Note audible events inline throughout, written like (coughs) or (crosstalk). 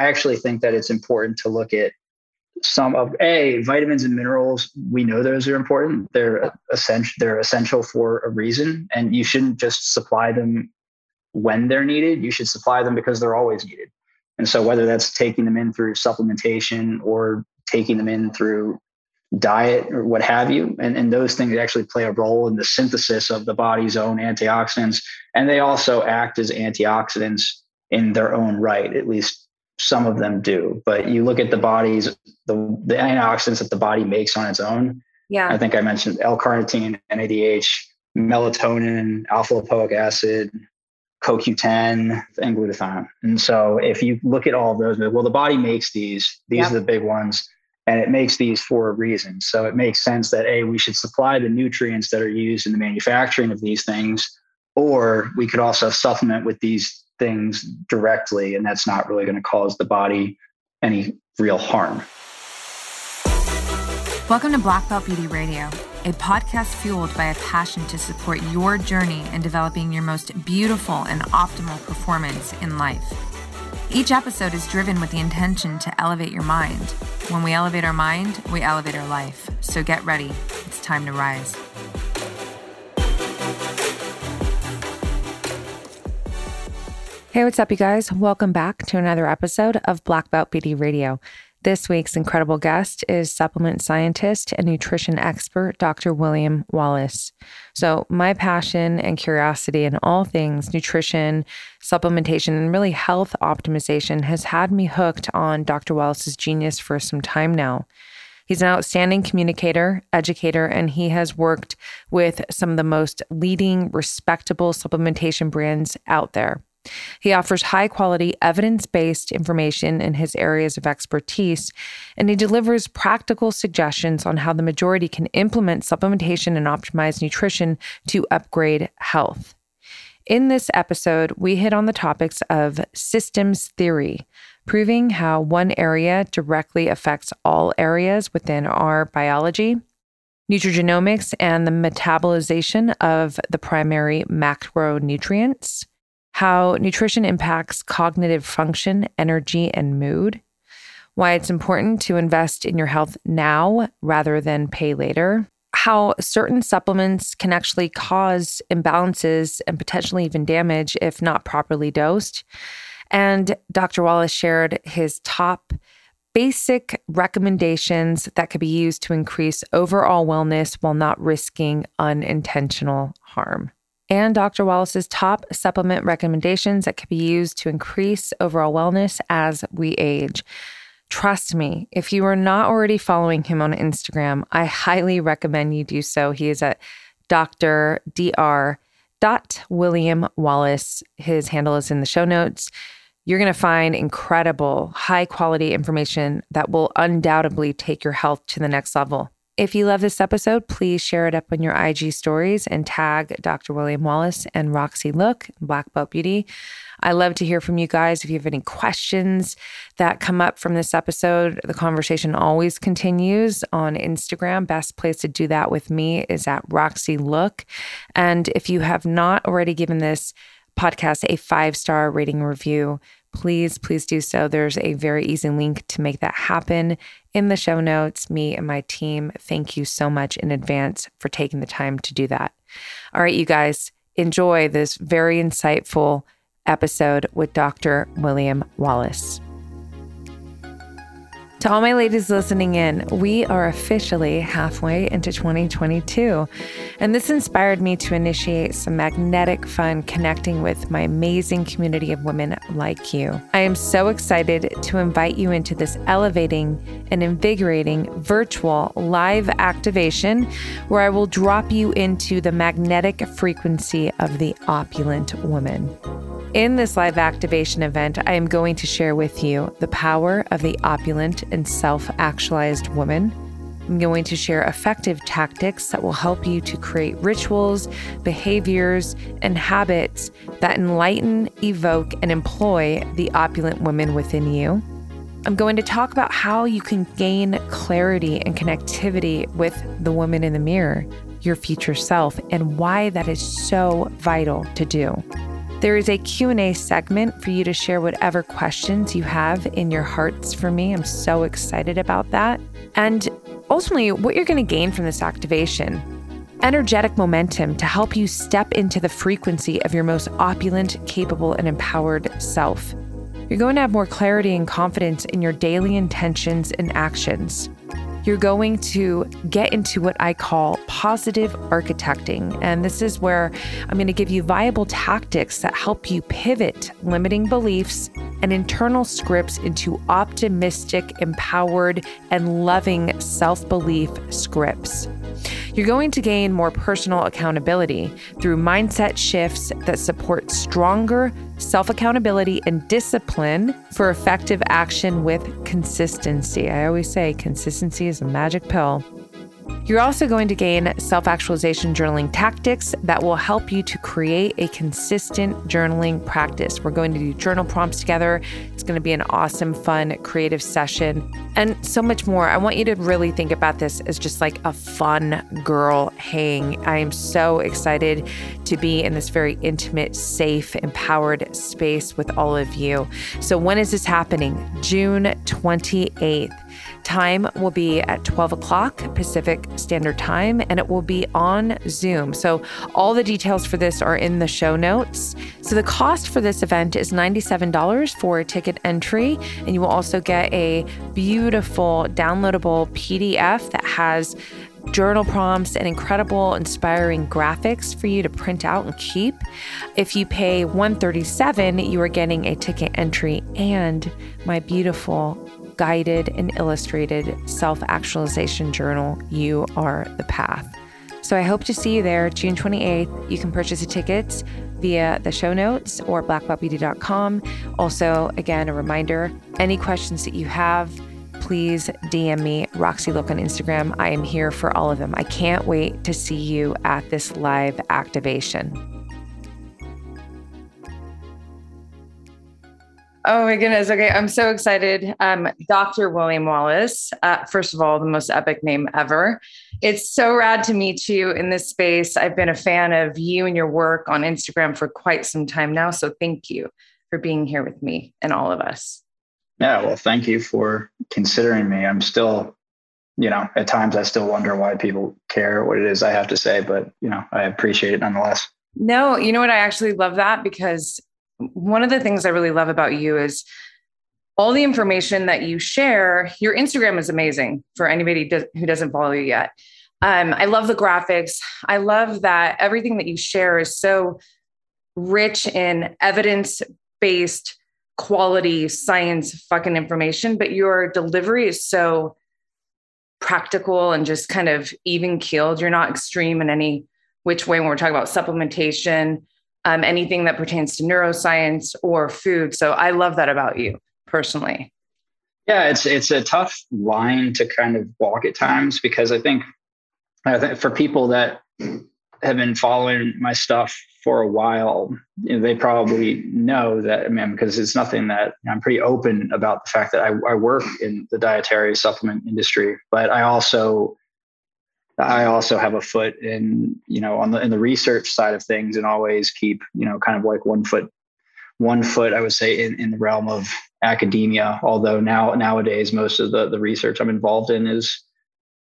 I actually think that it's important to look at some of a vitamins and minerals. We know those are important. They're essential. They're essential for a reason, and you shouldn't just supply them when they're needed. You should supply them because they're always needed. And so, whether that's taking them in through supplementation or taking them in through diet or what have you, and, and those things actually play a role in the synthesis of the body's own antioxidants. And they also act as antioxidants in their own right, at least some of them do. But you look at the bodies, the, the antioxidants that the body makes on its own. Yeah. I think I mentioned L-carnitine, NADH, melatonin, alpha lipoic acid, CoQ10 and glutathione. And so if you look at all of those, well, the body makes these, these yep. are the big ones, and it makes these for a reason. So it makes sense that A, we should supply the nutrients that are used in the manufacturing of these things, or we could also supplement with these things directly, and that's not really going to cause the body any real harm. Welcome to Black Belt Beauty Radio a podcast fueled by a passion to support your journey in developing your most beautiful and optimal performance in life. Each episode is driven with the intention to elevate your mind. When we elevate our mind, we elevate our life. So get ready. It's time to rise. Hey, what's up, you guys? Welcome back to another episode of Black Belt Beauty Radio. This week's incredible guest is supplement scientist and nutrition expert, Dr. William Wallace. So, my passion and curiosity in all things nutrition, supplementation, and really health optimization has had me hooked on Dr. Wallace's genius for some time now. He's an outstanding communicator, educator, and he has worked with some of the most leading, respectable supplementation brands out there. He offers high quality, evidence based information in his areas of expertise, and he delivers practical suggestions on how the majority can implement supplementation and optimize nutrition to upgrade health. In this episode, we hit on the topics of systems theory, proving how one area directly affects all areas within our biology, nutrigenomics and the metabolization of the primary macronutrients how nutrition impacts cognitive function, energy, and mood, why it's important to invest in your health now rather than pay later, how certain supplements can actually cause imbalances and potentially even damage if not properly dosed. And Dr. Wallace shared his top basic recommendations that could be used to increase overall wellness while not risking unintentional harm and Dr. Wallace's top supplement recommendations that can be used to increase overall wellness as we age. Trust me, if you are not already following him on Instagram, I highly recommend you do so. He is at Dr. Dr. William Wallace. His handle is in the show notes. You're going to find incredible, high quality information that will undoubtedly take your health to the next level. If you love this episode, please share it up on your IG stories and tag Dr. William Wallace and Roxy Look, Black Belt Beauty. I love to hear from you guys. If you have any questions that come up from this episode, the conversation always continues on Instagram. Best place to do that with me is at Roxy Look. And if you have not already given this podcast a five star rating review, please, please do so. There's a very easy link to make that happen in the show notes. Me and my team, thank you so much in advance for taking the time to do that. All right, you guys, enjoy this very insightful episode with Dr. William Wallace. To all my ladies listening in, we are officially halfway into 2022. And this inspired me to initiate some magnetic fun connecting with my amazing community of women like you. I am so excited to invite you into this elevating and invigorating virtual live activation where I will drop you into the magnetic frequency of the opulent woman. In this live activation event, I am going to share with you the power of the opulent and self actualized woman. I'm going to share effective tactics that will help you to create rituals, behaviors, and habits that enlighten, evoke, and employ the opulent woman within you. I'm going to talk about how you can gain clarity and connectivity with the woman in the mirror, your future self, and why that is so vital to do. There is a Q&A segment for you to share whatever questions you have in your hearts for me. I'm so excited about that. And ultimately, what you're going to gain from this activation energetic momentum to help you step into the frequency of your most opulent, capable, and empowered self. You're going to have more clarity and confidence in your daily intentions and actions you're going to get into what I call positive architecting. And this is where I'm going to give you viable tactics that help you pivot limiting beliefs and internal scripts into optimistic, empowered, and loving self belief scripts. You're going to gain more personal accountability through mindset shifts that support stronger self accountability and discipline for effective action with consistency. I always say consistency is a magic pill. You're also going to gain self actualization journaling tactics that will help you to create a consistent journaling practice. We're going to do journal prompts together. It's going to be an awesome, fun, creative session, and so much more. I want you to really think about this as just like a fun girl hang. I am so excited to be in this very intimate, safe, empowered space with all of you. So, when is this happening? June 28th. Time will be at 12 o'clock Pacific Standard Time, and it will be on Zoom. So, all the details for this are in the show notes. So, the cost for this event is $97 for ticket entry, and you will also get a beautiful downloadable PDF that has journal prompts and incredible inspiring graphics for you to print out and keep. If you pay 137, you are getting a ticket entry and my beautiful guided and illustrated self actualization journal, You Are the Path. So I hope to see you there June 28th. You can purchase the tickets via the show notes or blackbeltbeauty.com. Also, again, a reminder any questions that you have, please DM me, Roxy Look on Instagram. I am here for all of them. I can't wait to see you at this live activation. Oh my goodness. Okay. I'm so excited. Um, Dr. William Wallace, uh, first of all, the most epic name ever. It's so rad to meet you in this space. I've been a fan of you and your work on Instagram for quite some time now. So thank you for being here with me and all of us. Yeah. Well, thank you for considering me. I'm still, you know, at times I still wonder why people care what it is I have to say, but, you know, I appreciate it nonetheless. No, you know what? I actually love that because one of the things I really love about you is all the information that you share. Your Instagram is amazing for anybody who doesn't follow you yet. Um, I love the graphics. I love that everything that you share is so rich in evidence based quality science fucking information, but your delivery is so practical and just kind of even keeled. You're not extreme in any which way when we're talking about supplementation um, anything that pertains to neuroscience or food. So I love that about you personally. Yeah, it's it's a tough line to kind of walk at times because I think, I think for people that have been following my stuff for a while, you know, they probably know that I mean because it's nothing that I'm pretty open about the fact that I, I work in the dietary supplement industry, but I also I also have a foot in, you know, on the in the research side of things and always keep, you know, kind of like one foot, one foot, I would say, in, in the realm of academia. Although now nowadays most of the, the research I'm involved in is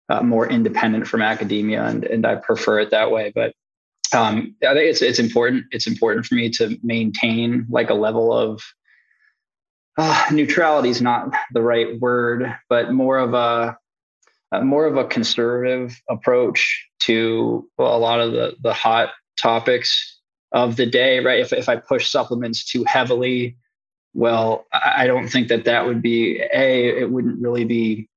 uh, more independent from academia and, and I prefer it that way. But um, I think it's it's important. It's important for me to maintain like a level of uh, neutrality is not the right word, but more of a uh, more of a conservative approach to well, a lot of the the hot topics of the day. Right? If if I push supplements too heavily, well, I don't think that that would be a. It wouldn't really be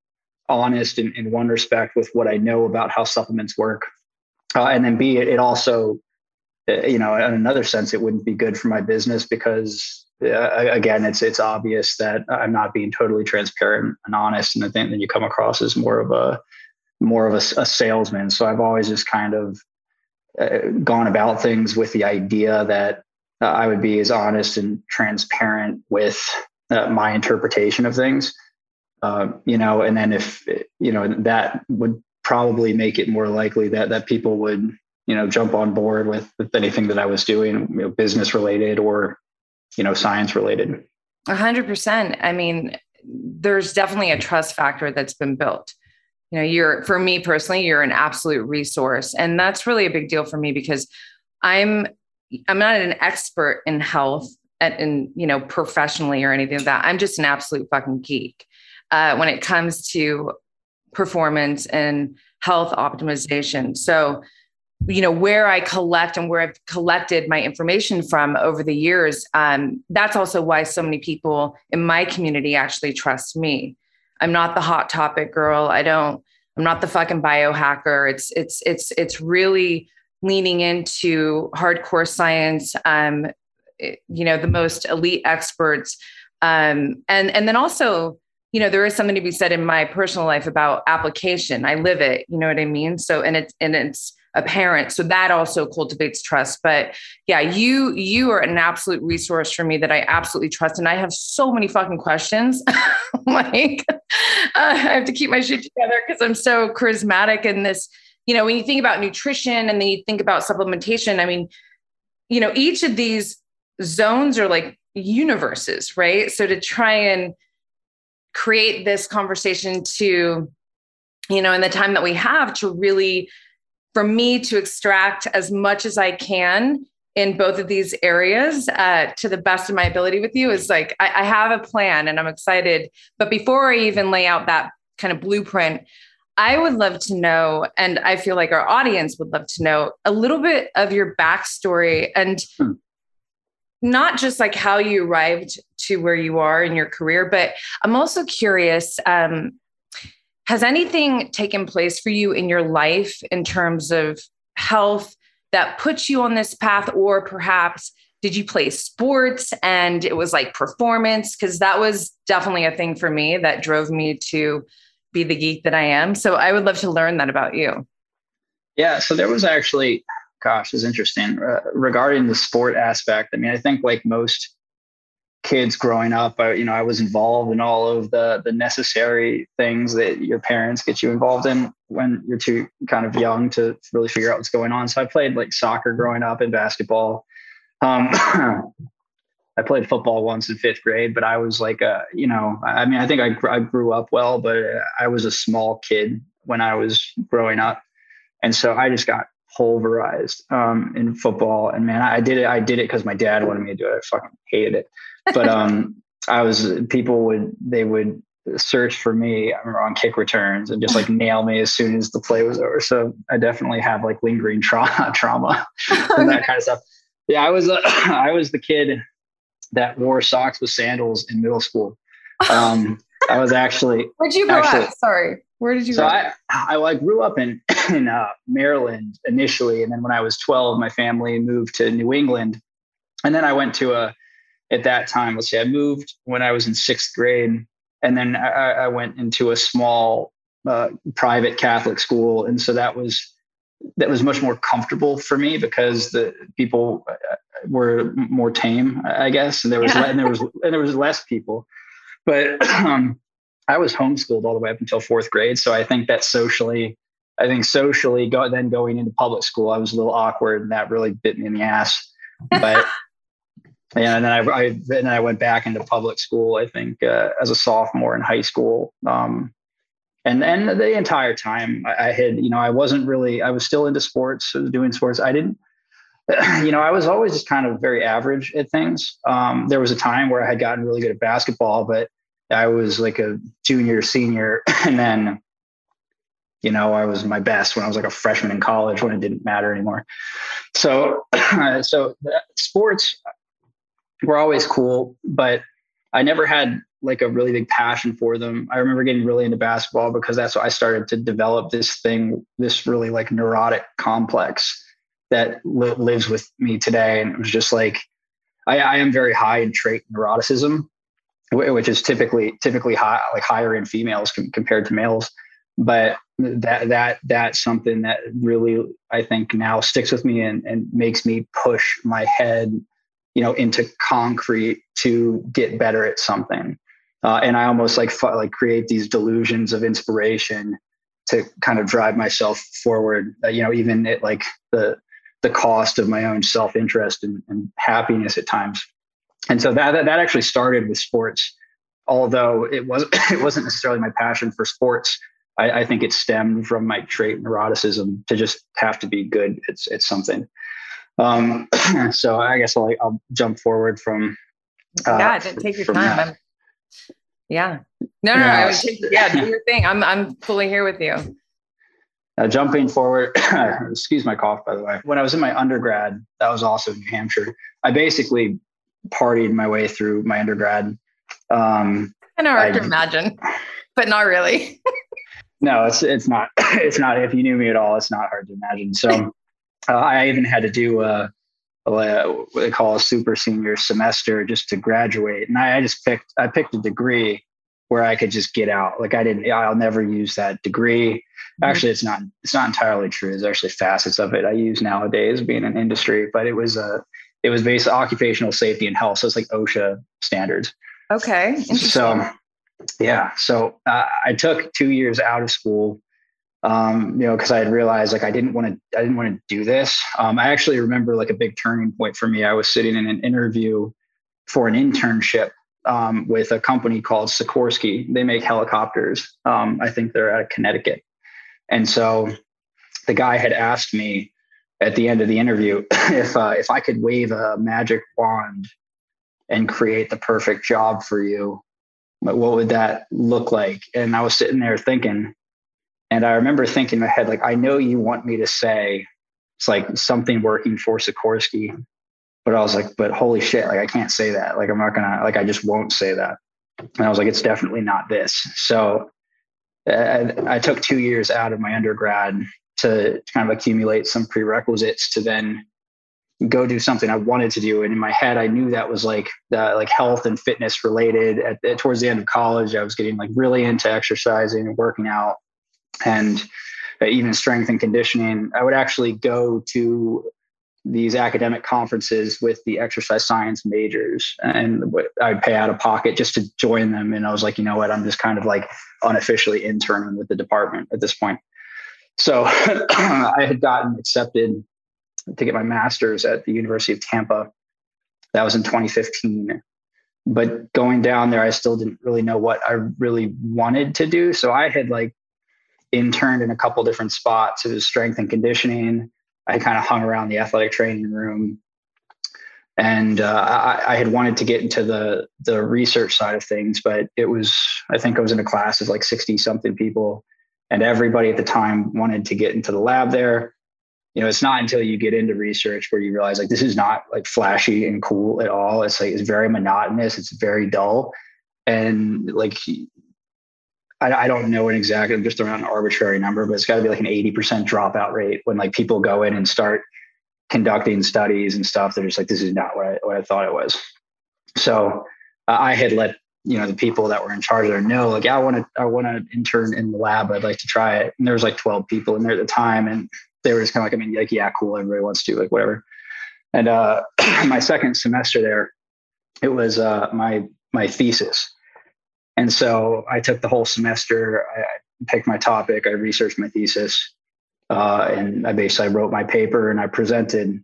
honest in, in one respect with what I know about how supplements work, uh, and then b it, it also, uh, you know, in another sense, it wouldn't be good for my business because uh, again, it's it's obvious that I'm not being totally transparent and honest, and I think that you come across as more of a more of a, a salesman. So I've always just kind of uh, gone about things with the idea that uh, I would be as honest and transparent with uh, my interpretation of things. Uh, you know, and then if you know that would probably make it more likely that that people would you know, jump on board with, with anything that I was doing, you know, business related or, you know, science related. A hundred percent. I mean, there's definitely a trust factor that's been built. You know, you're for me personally, you're an absolute resource. And that's really a big deal for me because I'm I'm not an expert in health and, and you know, professionally or anything like that. I'm just an absolute fucking geek uh, when it comes to performance and health optimization. So, you know, where I collect and where I've collected my information from over the years, um, that's also why so many people in my community actually trust me. I'm not the hot topic girl. I don't, I'm not the fucking biohacker. It's, it's, it's, it's really leaning into hardcore science, um, you know, the most elite experts. Um, and, and then also, you know, there is something to be said in my personal life about application. I live it, you know what I mean? So, and it's, and it's apparent. So that also cultivates trust. But yeah, you, you are an absolute resource for me that I absolutely trust. And I have so many fucking questions. (laughs) like, uh, I have to keep my shit together because I'm so charismatic in this, you know, when you think about nutrition and then you think about supplementation, I mean, you know, each of these zones are like universes, right? So to try and, create this conversation to you know in the time that we have to really for me to extract as much as i can in both of these areas uh, to the best of my ability with you is like I, I have a plan and i'm excited. But before i even lay out that kind of blueprint I would love to know, and I feel like our audience would love to know a little bit of your backstory and hmm. not just like how you arrived to where you are in your career, but I'm also curious um, has anything taken place for you in your life in terms of health that puts you on this path, or perhaps did you play sports and it was like performance? Because that was definitely a thing for me that drove me to be the geek that I am. So I would love to learn that about you. Yeah. So there was actually gosh, is interesting uh, regarding the sport aspect. I mean, I think like most kids growing up, I, you know, I was involved in all of the the necessary things that your parents get you involved in when you're too kind of young to really figure out what's going on. So I played like soccer growing up and basketball. Um, (coughs) I played football once in fifth grade, but I was like a, you know, I mean, I think I, I grew up well, but I was a small kid when I was growing up. And so I just got pulverized um, in football. And man, I did it. I did it because my dad wanted me to do it. I fucking hated it. But um, I was people would they would search for me I remember on kick returns and just like (laughs) nail me as soon as the play was over. So I definitely have like lingering (laughs) trauma trauma and that kind of stuff. Yeah, I was uh, (clears throat) I was the kid that wore socks with sandals in middle school. Um, I was actually. (laughs) Where'd you go actually, at? Sorry. Where did you so I, I, grew up in, (clears throat) in uh, Maryland initially. And then when I was 12, my family moved to New England. And then I went to a, at that time, let's say I moved when I was in sixth grade. And then I, I went into a small uh, private Catholic school. And so that was, that was much more comfortable for me because the people uh, were more tame, I guess. And there was, yeah. and there was, and there was less people, but, (clears throat) um, I was homeschooled all the way up until fourth grade. So I think that socially, I think socially, go, then going into public school, I was a little awkward, and that really bit me in the ass. But (laughs) and then I, I then I went back into public school. I think uh, as a sophomore in high school. Um, and and the entire time I, I had, you know, I wasn't really, I was still into sports, I was doing sports. I didn't, (clears throat) you know, I was always just kind of very average at things. Um, there was a time where I had gotten really good at basketball, but I was like a junior, senior, (clears throat) and then, you know, I was my best when I was like a freshman in college when it didn't matter anymore. So, (clears throat) so sports were always cool, but I never had like a really big passion for them. I remember getting really into basketball because that's what I started to develop this thing, this really like neurotic complex that li- lives with me today. And it was just like, I, I am very high in trait neuroticism which is typically typically high, like higher in females com- compared to males. But that that that's something that really I think now sticks with me and, and makes me push my head, you know, into concrete to get better at something. Uh, and I almost like like create these delusions of inspiration to kind of drive myself forward. Uh, you know, even at like the the cost of my own self interest and, and, happiness at times. And so that, that that actually started with sports, although it wasn't (coughs) it wasn't necessarily my passion for sports. I, I think it stemmed from my trait neuroticism to just have to be good. It's it's something. Um, (clears throat) so I guess I'll, I'll jump forward from. Uh, yeah, take your time. yeah. No, no, no. I would take, yeah, do your thing. I'm, I'm fully here with you. Uh, jumping forward, (clears throat) excuse my cough, by the way. When I was in my undergrad, that was also New Hampshire. I basically partied my way through my undergrad. Um, kind of hard I, to imagine, but not really. (laughs) no, it's it's not. (clears throat) It's not. If you knew me at all, it's not hard to imagine. So (laughs) uh, I even had to do a, a, what they call a super senior semester just to graduate, and I, I just picked I picked a degree where I could just get out. Like I didn't. I'll never use that degree. Mm-hmm. Actually, it's not. It's not entirely true. There's actually facets of it I use nowadays, being in industry. But it was a. It was based occupational safety and health. So it's like OSHA standards. Okay. So, yeah. So uh, I took two years out of school um, you know, because I had realized like I didn't want to, I didn't want to do this. Um, I actually remember like a big turning point for me. I was sitting in an interview for an internship um, with a company called Sikorsky. They make helicopters. Um, I think they're out of Connecticut. And so the guy had asked me at the end of the interview (coughs) if uh, if I could wave a magic wand and create the perfect job for you, But what would that look like? And I was sitting there thinking, and I remember thinking in my head, like, I know you want me to say it's like something working for Sikorsky, but I was like, but holy shit, like I can't say that. Like I'm not gonna, like I just won't say that. And I was like, it's definitely not this. So uh, I, I took two years out of my undergrad to kind of accumulate some prerequisites to then go do something I wanted to do. And in my head, I knew that was like the, like health and fitness related. At, at, towards the end of college, I was getting like really into exercising and working out and uh, even strength and conditioning. I would actually go to these academic conferences with the exercise science majors and I'd pay out of pocket just to join them. And I was like, you know what, I'm just kind of like unofficially interning with the department at this point. So (clears throat) I had gotten accepted to get my master's at the University of Tampa. That was in 2015. But going down there, I still didn't really know what I really wanted to do. So I had like interned in a couple different spots. It was strength and conditioning. I kind of hung around the athletic training room, and uh, I, I, had wanted to get into the the research side of things, but it was I think I was in a class of like sixty something people, and everybody at the time wanted to get into the lab there. You know, it's not until you get into research where you realize like this is not like flashy and cool at all. It's like it's very monotonous. It's very dull, and like I, I don't know an exact, I'm just around an arbitrary number, but it's got to be like an 80% dropout rate when like people go in and start conducting studies and stuff. They're just like, this is not what I, what I thought it was. So uh, I had let you know the people that were in charge there know like yeah, I want to I want to intern in the lab. I'd like to try it. And there was like 12 people in there at the time, and they were just kind of like I mean like yeah cool everybody wants to like whatever. And uh, (clears throat) my second semester there, it was uh, my my thesis. And so I took the whole semester. I, picked my topic. I researched my thesis, uh, and I basically wrote my paper and I presented.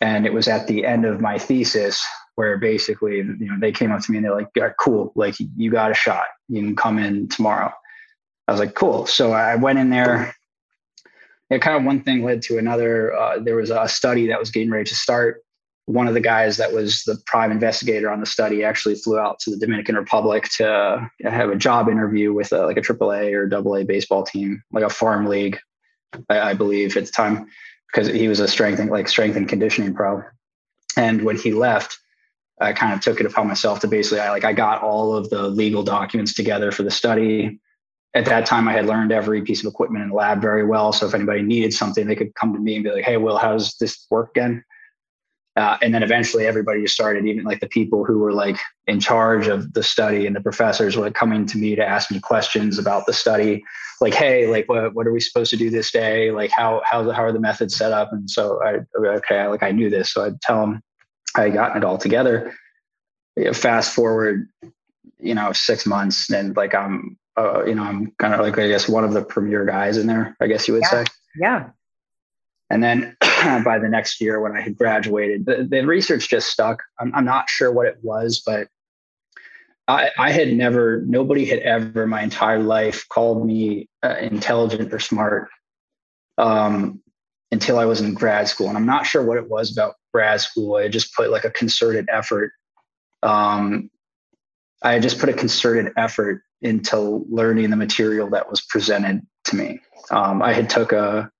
And it was at the end of my thesis where basically, you know, they came up to me and they're like, yeah, "Cool, like you got a shot. You can come in tomorrow." I was like, "Cool." So I went in there. It kind of one thing led to another. Uh, there was a study that was getting ready to start one of the guys that was the prime investigator on the study actually flew out to the Dominican Republic to have a job interview with a, like a AAA or AA baseball team, like a farm league, I, I believe at the time, because he was a strength and like strength and conditioning pro. And when he left, I kind of took it upon myself to basically, I like, I got all of the legal documents together for the study. At that time, I had learned every piece of equipment in the lab very well. So if anybody needed something, they could come to me and be like, "Hey, Will, how does this work again?" Uh, and then eventually everybody started, even like the people who were like in charge of the study and the professors were like coming to me to ask me questions about the study. Like, hey, like what, what are we supposed to do this day? Like how, how, how are the methods set up? And so I, okay, like I knew this. So I'd tell them I had gotten it all together. Fast forward, you know, six months and like I'm, uh, you know, I'm kind of like, I guess, one of the premier guys in there, I guess you would yeah. say. Yeah. And then (clears throat) by the next year, when I had graduated, the, the research just stuck. I'm, I'm, not sure what it was, but I, I, had never, nobody had ever my entire life called me uh, intelligent or smart um, until I was in grad school. And I'm not sure what it was about grad school. I just put like a concerted effort. Um, I just put a concerted effort into learning the material that was presented to me. Um, I had took a,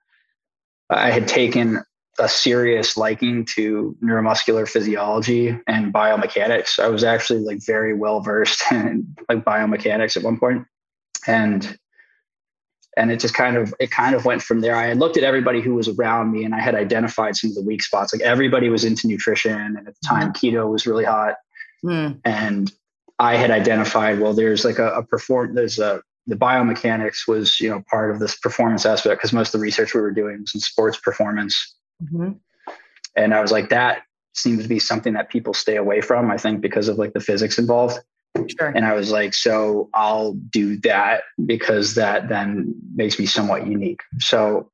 I had taken a serious liking to neuromuscular physiology and biomechanics. I was actually like very well versed (laughs) in like biomechanics at one point, and and it just kind of it kind of went from there. I had looked at everybody who was around me, and I had identified some of the weak spots. Like everybody was into nutrition, and at the time, mm. keto was really hot, mm. and I had identified well, there's like a, a perform there's a the biomechanics was you know part of this performance aspect because most of the research we were doing was in sports performance. Mm-hmm. and i was like that seems to be something that people stay away from i think because of like the physics involved. Sure. and i was like so i'll do that because that then makes me somewhat unique. So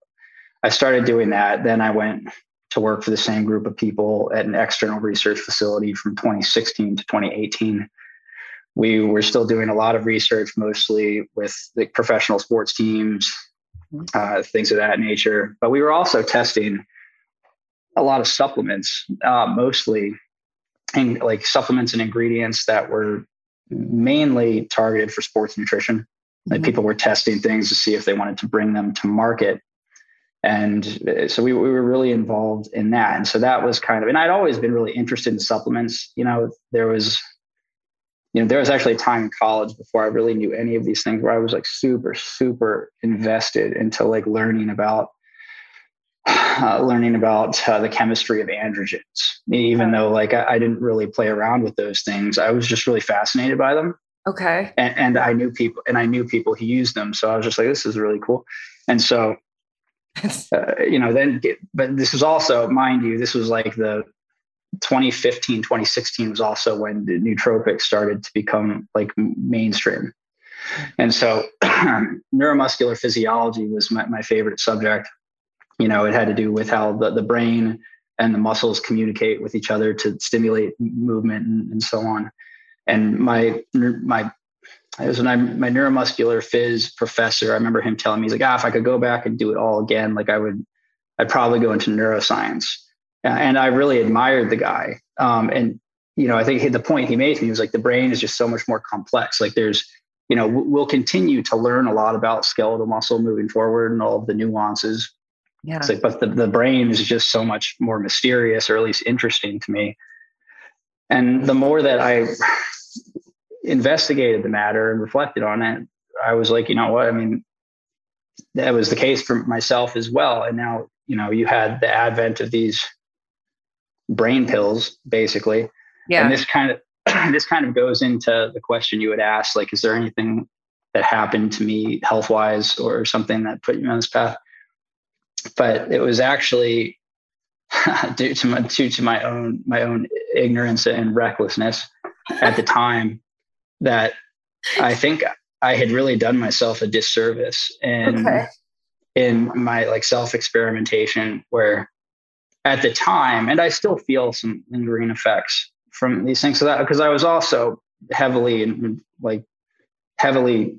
i started doing that. Then i went to work for the same group of people at an external research facility from 2016 to 2018 we were still doing a lot of research, mostly with the professional sports teams, mm-hmm. uh, things of that nature. But we were also testing a lot of supplements, uh, mostly and like supplements and ingredients that were mainly targeted for sports nutrition. Like mm-hmm. people were testing things to see if they wanted to bring them to market. And uh, so we, we were really involved in that. And so that was kind of, and I'd always been really interested in supplements. You know, there was you know, there was actually a time in college before I really knew any of these things where I was like super, super invested into like learning about uh, learning about uh, the chemistry of androgens. Even though like I, I, didn't really play around with those things, I was just really fascinated by them. Okay. And, and I knew people, and I knew people who used them, so I was just like, this is really cool. And so, (laughs) uh, you know, then, but this was also, mind you, this was like the 2015, 2016 was also when the nootropics started to become like mainstream. And so (clears throat) neuromuscular physiology was my, my favorite subject. You know, it had to do with how the, the brain and the muscles communicate with each other to stimulate movement and, and so on. And my, my, was my, my neuromuscular phys professor. I remember him telling me, he's like, ah, if I could go back and do it all again, like I would, I'd probably go into neuroscience and I really admired the guy. Um, and you know, I think the point he made to me was like the brain is just so much more complex. Like there's, you know, we'll continue to learn a lot about skeletal muscle moving forward and all of the nuances. Yeah. Like, but the, the brain is just so much more mysterious, or at least interesting to me. And the more that I investigated the matter and reflected on it, I was like, you know what? I mean, that was the case for myself as well. And now, you know, you had the advent of these brain pills, basically. Yeah. And this kind of (clears throat) this kind of goes into the question you would ask, like, is there anything that happened to me health wise or something that put me on this path? But it was actually (laughs) due to my due to my own my own ignorance and recklessness at the (laughs) time that I think I had really done myself a disservice in okay. in my like self experimentation where at the time, and I still feel some lingering effects from these things. So that because I was also heavily and like heavily,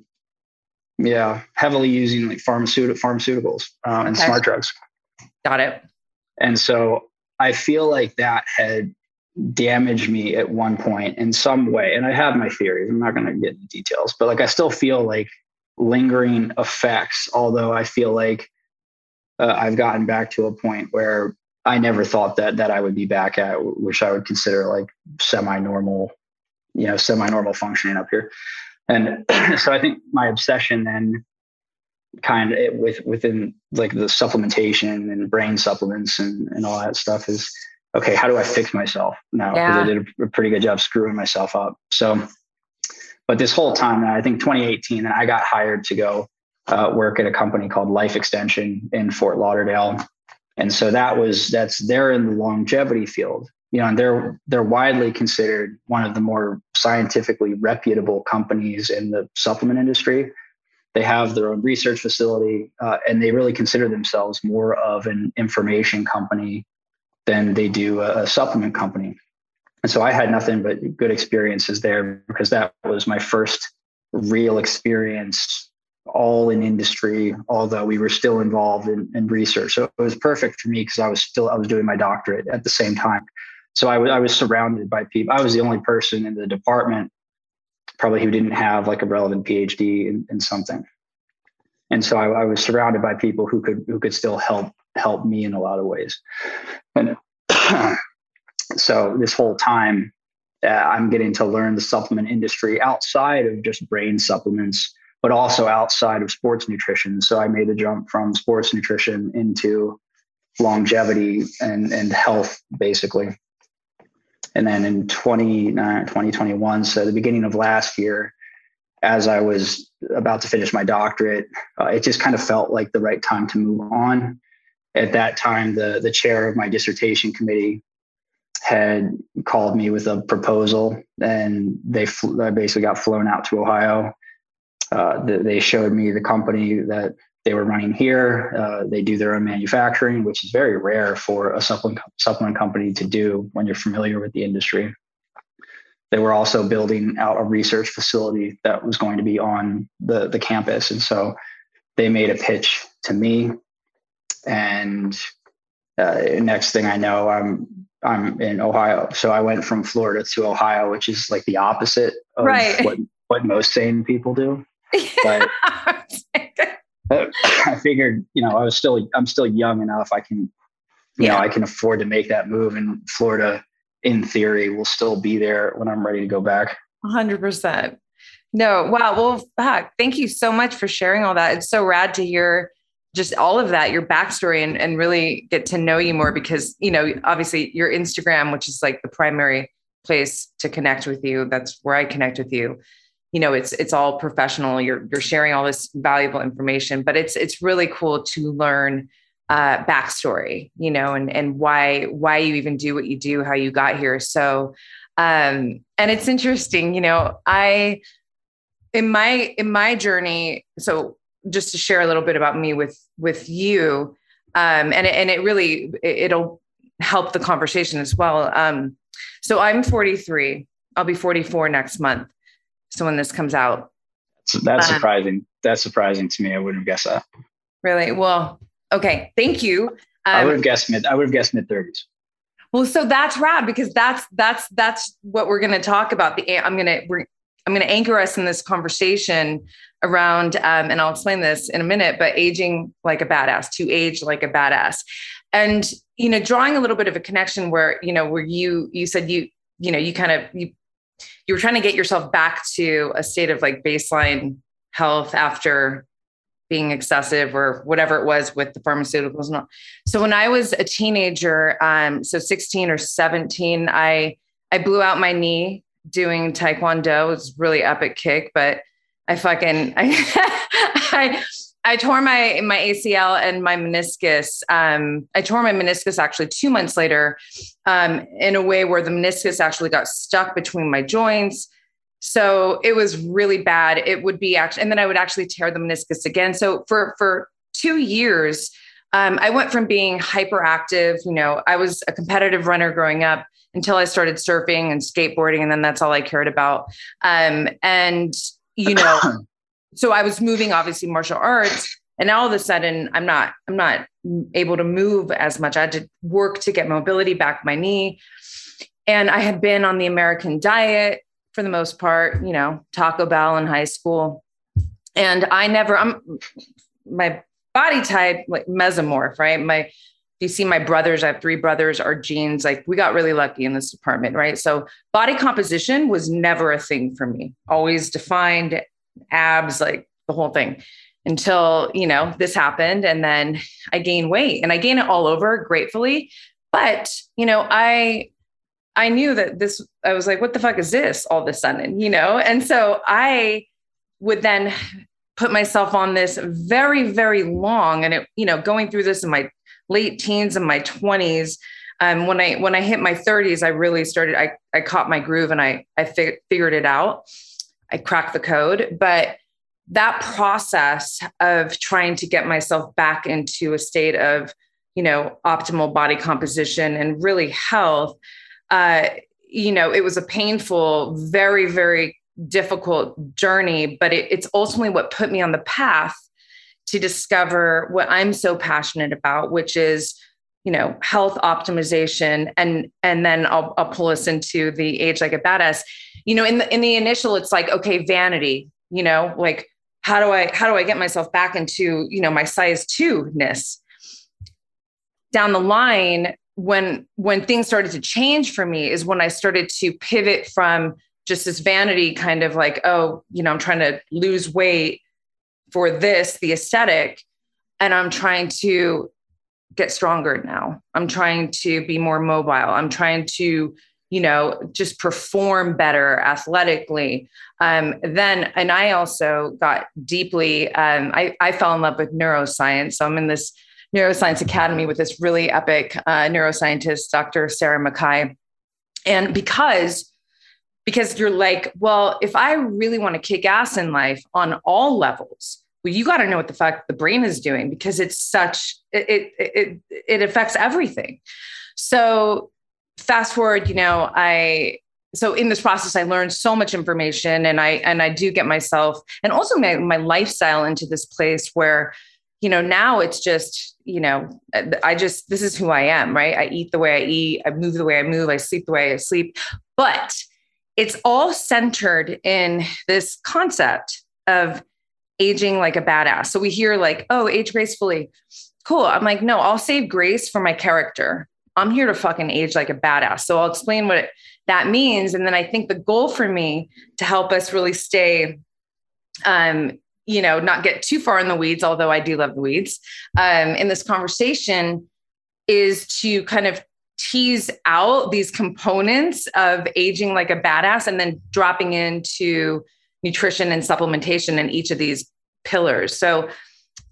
yeah, heavily using like pharmaceutical pharmaceuticals uh, and okay. smart drugs. Got it. And so I feel like that had damaged me at one point in some way. And I have my theories. I'm not going to get into details, but like I still feel like lingering effects. Although I feel like uh, I've gotten back to a point where I never thought that that I would be back at, which I would consider like semi-normal, you know, semi-normal functioning up here. And (clears throat) so I think my obsession then kind of with within like the supplementation and brain supplements and, and all that stuff is okay, how do I fix myself now? Because yeah. I did a, a pretty good job screwing myself up. So, but this whole time, I think 2018, and I got hired to go uh, work at a company called Life Extension in Fort Lauderdale and so that was that's they're in the longevity field you know, and they're they're widely considered one of the more scientifically reputable companies in the supplement industry. They have their own research facility, uh, and they really consider themselves more of an information company than they do a, a supplement company. And so I had nothing but good experiences there because that was my first real experience all in industry, although we were still involved in, in research. So it was perfect for me because I was still, I was doing my doctorate at the same time. So I, w- I was surrounded by people. I was the only person in the department probably who didn't have like a relevant PhD in, in something. And so I, I was surrounded by people who could, who could still help, help me in a lot of ways. And (clears throat) so this whole time uh, I'm getting to learn the supplement industry outside of just brain supplements but also outside of sports nutrition. So I made the jump from sports nutrition into longevity and, and health, basically. And then in 20, 2021, so the beginning of last year, as I was about to finish my doctorate, uh, it just kind of felt like the right time to move on. At that time, the, the chair of my dissertation committee had called me with a proposal, and they fl- I basically got flown out to Ohio uh, they showed me the company that they were running here. Uh, they do their own manufacturing, which is very rare for a supplement supplement company to do when you're familiar with the industry. They were also building out a research facility that was going to be on the the campus, and so they made a pitch to me. And uh, next thing I know, I'm I'm in Ohio. So I went from Florida to Ohio, which is like the opposite of right. what what most sane people do. But (laughs) I figured, you know, I was still, I'm still young enough. I can, you yeah. know, I can afford to make that move. And Florida, in theory, will still be there when I'm ready to go back. 100%. No, wow. Well, fuck, thank you so much for sharing all that. It's so rad to hear just all of that, your backstory, and, and really get to know you more because, you know, obviously your Instagram, which is like the primary place to connect with you, that's where I connect with you you know it's it's all professional. You're you're sharing all this valuable information but it's it's really cool to learn uh backstory you know and and why why you even do what you do how you got here. So um and it's interesting you know i in my in my journey so just to share a little bit about me with with you um and and it really it'll help the conversation as well. Um so i'm 43 i'll be 44 next month so when this comes out. So that's um, surprising. That's surprising to me. I wouldn't have guessed that. Really? Well, okay. Thank you. Um, I would have guessed mid. I would have guessed mid thirties. Well, so that's rad because that's that's that's what we're going to talk about. The I'm going to I'm going to anchor us in this conversation around, um, and I'll explain this in a minute. But aging like a badass, to age like a badass, and you know, drawing a little bit of a connection where you know where you you said you you know you kind of you you were trying to get yourself back to a state of like baseline health after being excessive or whatever it was with the pharmaceuticals and all. So when I was a teenager, um, so 16 or 17, I I blew out my knee doing taekwondo. It was really epic kick, but I fucking (laughs) I I I tore my my ACL and my meniscus. Um, I tore my meniscus actually two months later, um, in a way where the meniscus actually got stuck between my joints. So it was really bad. It would be actually, and then I would actually tear the meniscus again. So for for two years, um, I went from being hyperactive. You know, I was a competitive runner growing up until I started surfing and skateboarding, and then that's all I cared about. Um, and you know. (clears throat) so I was moving obviously martial arts and all of a sudden I'm not I'm not able to move as much. I had to work to get mobility back my knee. And I had been on the American diet for the most part, you know, Taco Bell in high school. And I never I'm my body type like mesomorph, right? My you see my brothers, I have three brothers, our genes, like we got really lucky in this department, right? So body composition was never a thing for me, always defined abs, like the whole thing until, you know, this happened. And then I gained weight and I gained it all over gratefully. But, you know, I, I knew that this, I was like, what the fuck is this all of a sudden, you know? And so I would then put myself on this very, very long and it, you know, going through this in my late teens and my 20s, Um, when I when I hit my 30s, I really started. I I caught my groove and I I fig- figured it out. I cracked the code, but that process of trying to get myself back into a state of you know optimal body composition and really health uh, you know it was a painful very very difficult journey but it, it's ultimately what put me on the path to discover what i'm so passionate about which is you know health optimization and and then I'll, I'll pull us into the age like a badass. You know in the in the initial it's like okay vanity you know like how do i how do i get myself back into you know my size two ness down the line when when things started to change for me is when i started to pivot from just this vanity kind of like oh you know i'm trying to lose weight for this the aesthetic and i'm trying to get stronger now. I'm trying to be more mobile. I'm trying to you know just perform better athletically. Um, then and i also got deeply um, I, I fell in love with neuroscience. So i'm in this neuroscience academy with this really epic uh, neuroscientist dr sarah mckay and because because you're like well if i really want to kick ass in life on all levels you got to know what the fuck the brain is doing because it's such it it it, it affects everything. So fast forward, you know, I so in this process i learned so much information and i and i do get myself and also my, my lifestyle into this place where you know now it's just you know i just this is who i am right? I eat the way i eat i move the way i move i sleep the way i sleep. But it's all centered in this concept of aging like a badass so we hear like oh age gracefully cool i'm like no i'll save grace for my character I'm here to fucking age like a badass. So I'll explain what that means. And then I think the goal for me to help us really stay, um, you know, not get too far in the weeds, although I do love the weeds, um, in this conversation is to kind of tease out these components of aging like a badass and then dropping into nutrition and supplementation in each of these pillars. So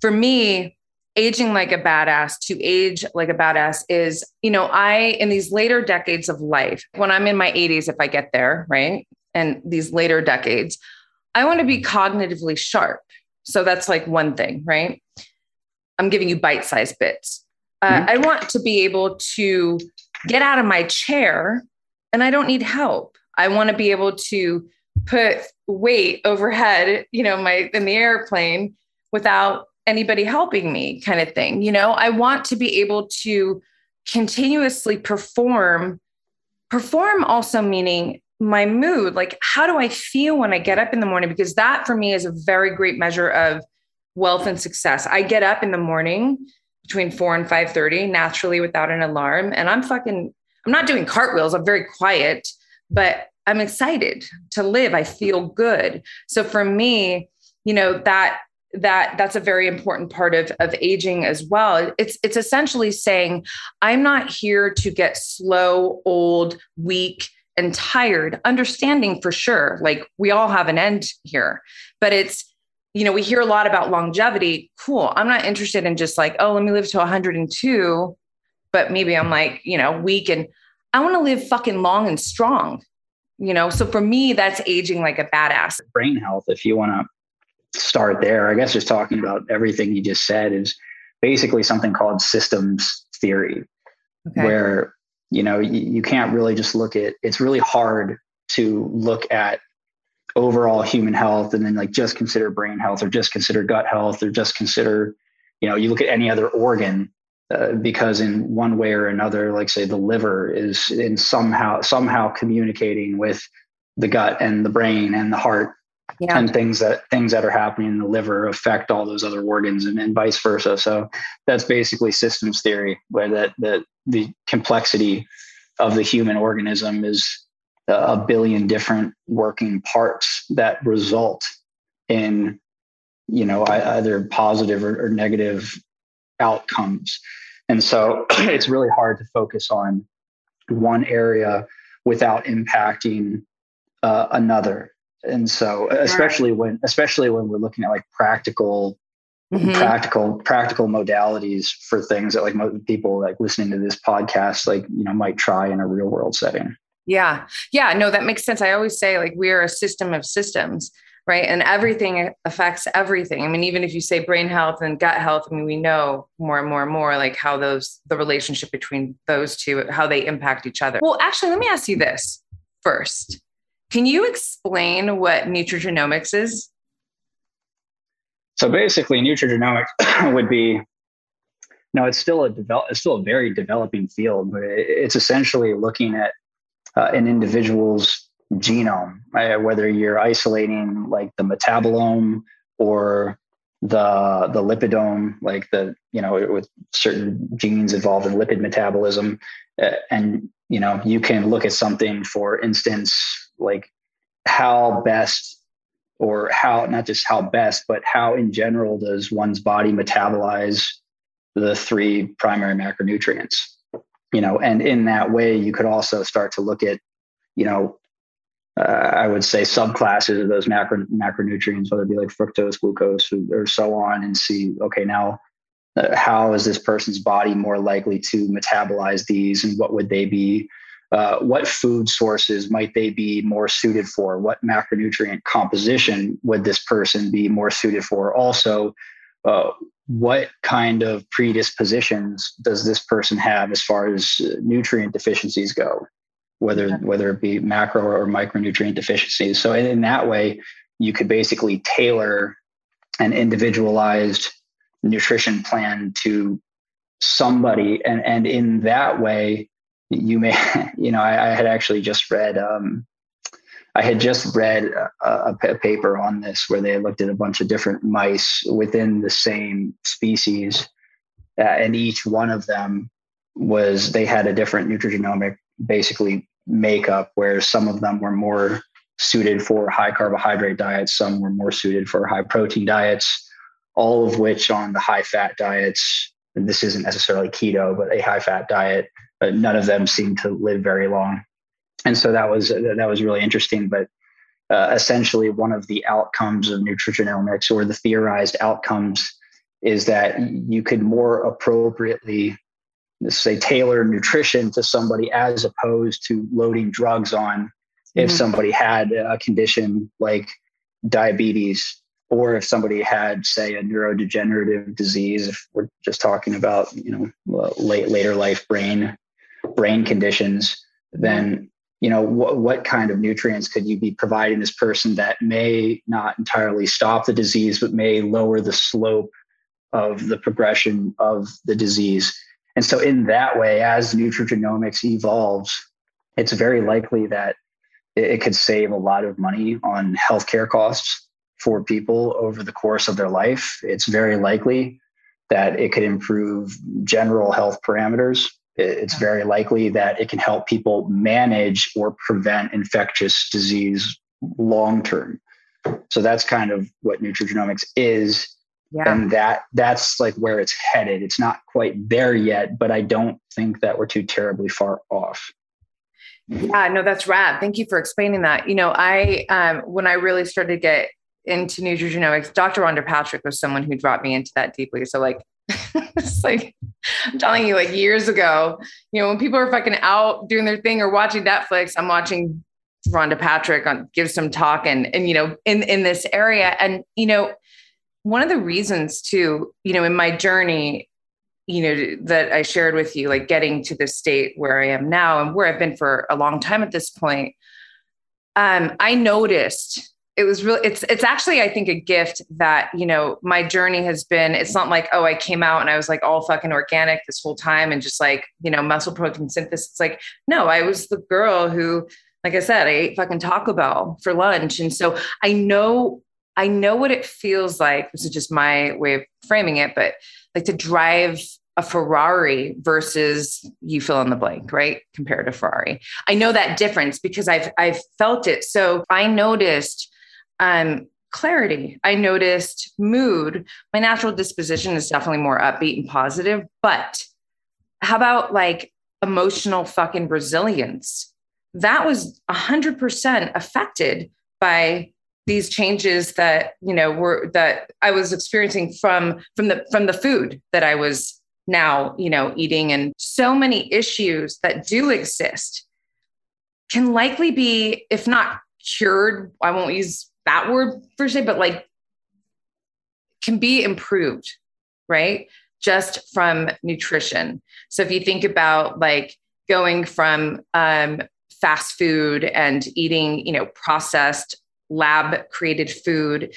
for me, aging like a badass to age like a badass is, you know, I, in these later decades of life, when I'm in my 80s, if I get there, right? And these later decades, I want to be cognitively sharp. So that's like one thing, right? I'm giving you bite sized bits. Uh, mm-hmm. I want to be able to get out of my chair and I don't need help. I want to be able to put weight overhead, you know, my in the airplane without anybody helping me kind of thing you know? I want to be able to continuously perform perform also meaning my mood like how do i feel when i get up in the morning? Because that for me is a very great measure of wealth and success. I get up in the morning between 4 and 5:30 naturally without an alarm and i'm fucking i'm not doing cartwheels i'm very quiet but i'm excited to live i feel good so for me you know that that that's a very important part of, of aging as well. It's it's essentially saying, I'm not here to get slow, old, weak, and tired, understanding for sure, like we all have an end here. But it's, you know, we hear a lot about longevity. Cool. I'm not interested in just like, oh, let me live to 102, but maybe I'm like, you know, weak and I want to live fucking long and strong. You know, so for me, that's aging like a badass. Brain health, if you want to start there. I guess just talking about everything you just said is basically something called systems theory, okay. where you know you, you can't really just look at. It's really hard to look at overall human health and then like just consider brain health or just consider gut health or just consider you know you look at any other organ uh, because in one way or another like say the liver is in somehow somehow communicating with the gut and the brain and the heart yeah. and things that things that are happening in the liver affect all those other organs and, and vice versa so that's basically systems theory where that the the complexity of the human organism is a billion different working parts that result in you know either positive or, or negative outcomes. And so (clears throat) it's really hard to focus on one area without impacting uh, another. And so especially right. when especially when we're looking at like practical mm-hmm. practical practical modalities for things that like most people like listening to this podcast like you know might try in a real world setting. Yeah. Yeah. No that makes sense. I always say like we're a system of systems right? And everything affects everything. I mean even if you say brain health and gut health i mean we know more and more and more like how those the relationship between those two how they impact each other. Well actually let me ask you this first. Can you explain what nutrigenomics is? So basically, nutrigenomics (coughs) would be no, it's still a develop, it's still a very developing field, but it's essentially looking at uh, an individual's genome, uh, whether you're isolating like the metabolome or the the lipidome, like the you know with certain genes involved in lipid metabolism, uh, and you know you can look at something, for instance, like how best or how not just how best but how in general does one's body metabolize the three primary macronutrients? You know and in that way you could also start to look at you know uh, i would say subclasses of those macro macronutrients whether it be like fructose glucose or, so on and see okay now uh, how is this person's body more likely to metabolize these and what would they be uh, what food sources might they be more suited for? What macronutrient composition would this person be more suited for? Also, uh, what kind of predispositions does this person have as far as nutrient deficiencies go, whether whether it be macro or micronutrient deficiencies? So in, in that way, you could basically tailor an individualized nutrition plan to somebody, and and in that way you may, (laughs) you know, I, I had actually just read, um, I had just read a, a, paper on this where they looked at a bunch of different mice within the same species, uh, and each one of them was they had a different nutrigenomic basically makeup, where some of them were more suited for high carbohydrate diets, some were more suited for high protein diets, all of which on the high fat diets. And this isn't necessarily keto, but a high fat diet but none of them seemed to live very long. And so that was that was really interesting. But uh, essentially, one of the outcomes of nutrigenomics, or the theorized outcomes, is that you could more appropriately say tailor nutrition to somebody as opposed to loading drugs on if mm-hmm. somebody had a condition like diabetes or if somebody had say a neurodegenerative disease if we're just talking about you know late later life brain brain conditions, then you know what, what kind of nutrients could you be providing this person that may not entirely stop the disease but may lower the slope of the progression of the disease and so in that way as nutrigenomics evolves it's very likely that it could save a lot of money on healthcare costs for people over the course of their life it's very likely that it could improve general health parameters it's very likely that it can help people manage or prevent infectious disease long term. So that's kind of what nutrigenomics is. Yeah. And that that's like where it's headed. It's not quite there yet, but I don't think that we're too terribly far off. Yeah, no, that's rad. Thank you for explaining that. You know, I um, when I really started to get into nutrigenomics, Dr. Rhonda Patrick was someone who brought me into that deeply. So like (laughs) it's like I'm telling you, like years ago, you know, when people are fucking out doing their thing or watching Netflix, I'm watching Rhonda Patrick on give some talk and and you know in in this area. And you know, one of the reasons too, you know, in my journey, you know, that I shared with you, like getting to the state where I am now and where I've been for a long time at this point, um, I noticed it was really it's it's actually i think a gift that you know my journey has been it's not like oh i came out and i was like all fucking organic this whole time and just like you know muscle protein synthesis. It's like no i was the girl who like i said i ate fucking taco bell for lunch. And so i know i know what it feels like this is just my way of framing it but like to drive a Ferrari versus you fill in the blank, right? Compared to Ferrari. I know that difference because I've I've felt it. So I noticed um, clarity. I noticed mood. My natural disposition is definitely more upbeat and positive, but how about like emotional fucking resilience? That was 100% affected by these changes that you know were that I was experiencing from from the from the food that I was now you know eating. And so many issues that do exist can likely be if not cured I won't use that word per se but like can be improved right? Just from nutrition. So if you think about like going from um, fast food and eating you know processed lab created food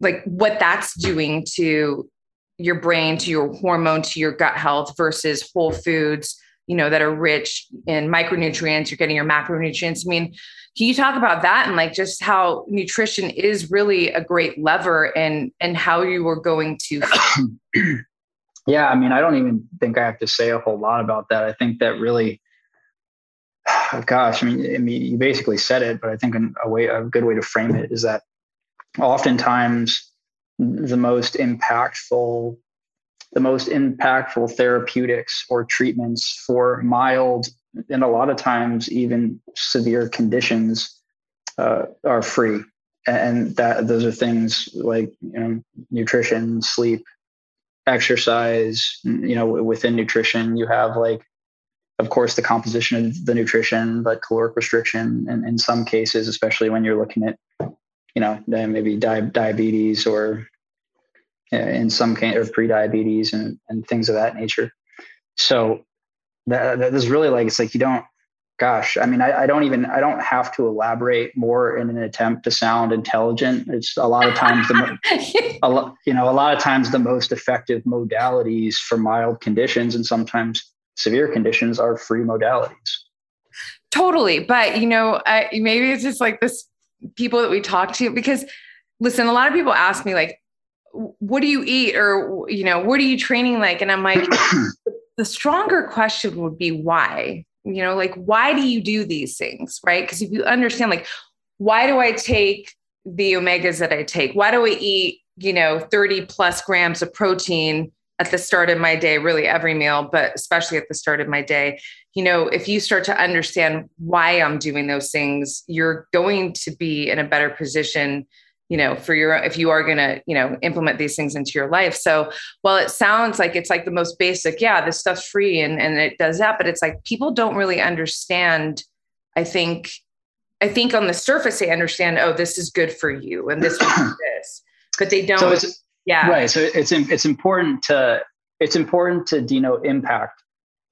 like what that's doing to your brain to your hormone to your gut health versus whole foods you know that are rich in micronutrients. You're getting your macronutrients. I mean can you talk about that and like just how nutrition is really a great lever and and how you were going to (coughs) yeah i mean i don't even think i have to say a whole lot about that. I think that really gosh, I mean, I mean, you basically said it, but I think a way, a good way to frame it is that oftentimes the most impactful, the most impactful therapeutics or treatments for mild and a lot of times even severe conditions uh, are free, and that those are things like you know nutrition, sleep, exercise. You know, within nutrition, you have like of course, the composition of the nutrition, but caloric restriction, and in some cases, especially when you're looking at, you know, maybe di- diabetes or uh, in some kind of pre-diabetes and, and things of that nature. So that, that is really like, it's like, you don't, gosh, I mean, I, I don't even, I don't have to elaborate more in an attempt to sound intelligent. It's a lot of times the, (laughs) a lot, you know, a lot of times the most effective modalities for mild conditions and sometimes severe conditions are free modalities. Totally. But, you know, I, maybe it's just like this people that we talk to because listen, a lot of people ask me like, what do you eat? Or, you know, what are you training like? And I'm like, (clears throat) the stronger question would be why, you know, like, why do you do these things? Right. Because if you understand, like, why do I take the omegas that I take? Why do I eat, you know, 30 plus grams of protein at the start of my day, really every meal, but especially at the start of my day. You know, if you start to understand why I'm doing those things, you're going to be in a better position, you know, for your, if you are going to, you know, implement these things into your life. So while it sounds like it's like the most basic, yeah, this stuff's free and, and it does that, but it's like people don't really understand, I think, I think on the surface they understand, oh, this is good for you and this is (clears throat) this, but they don't. So yeah. Right. So it's it's important to it's important to denote impact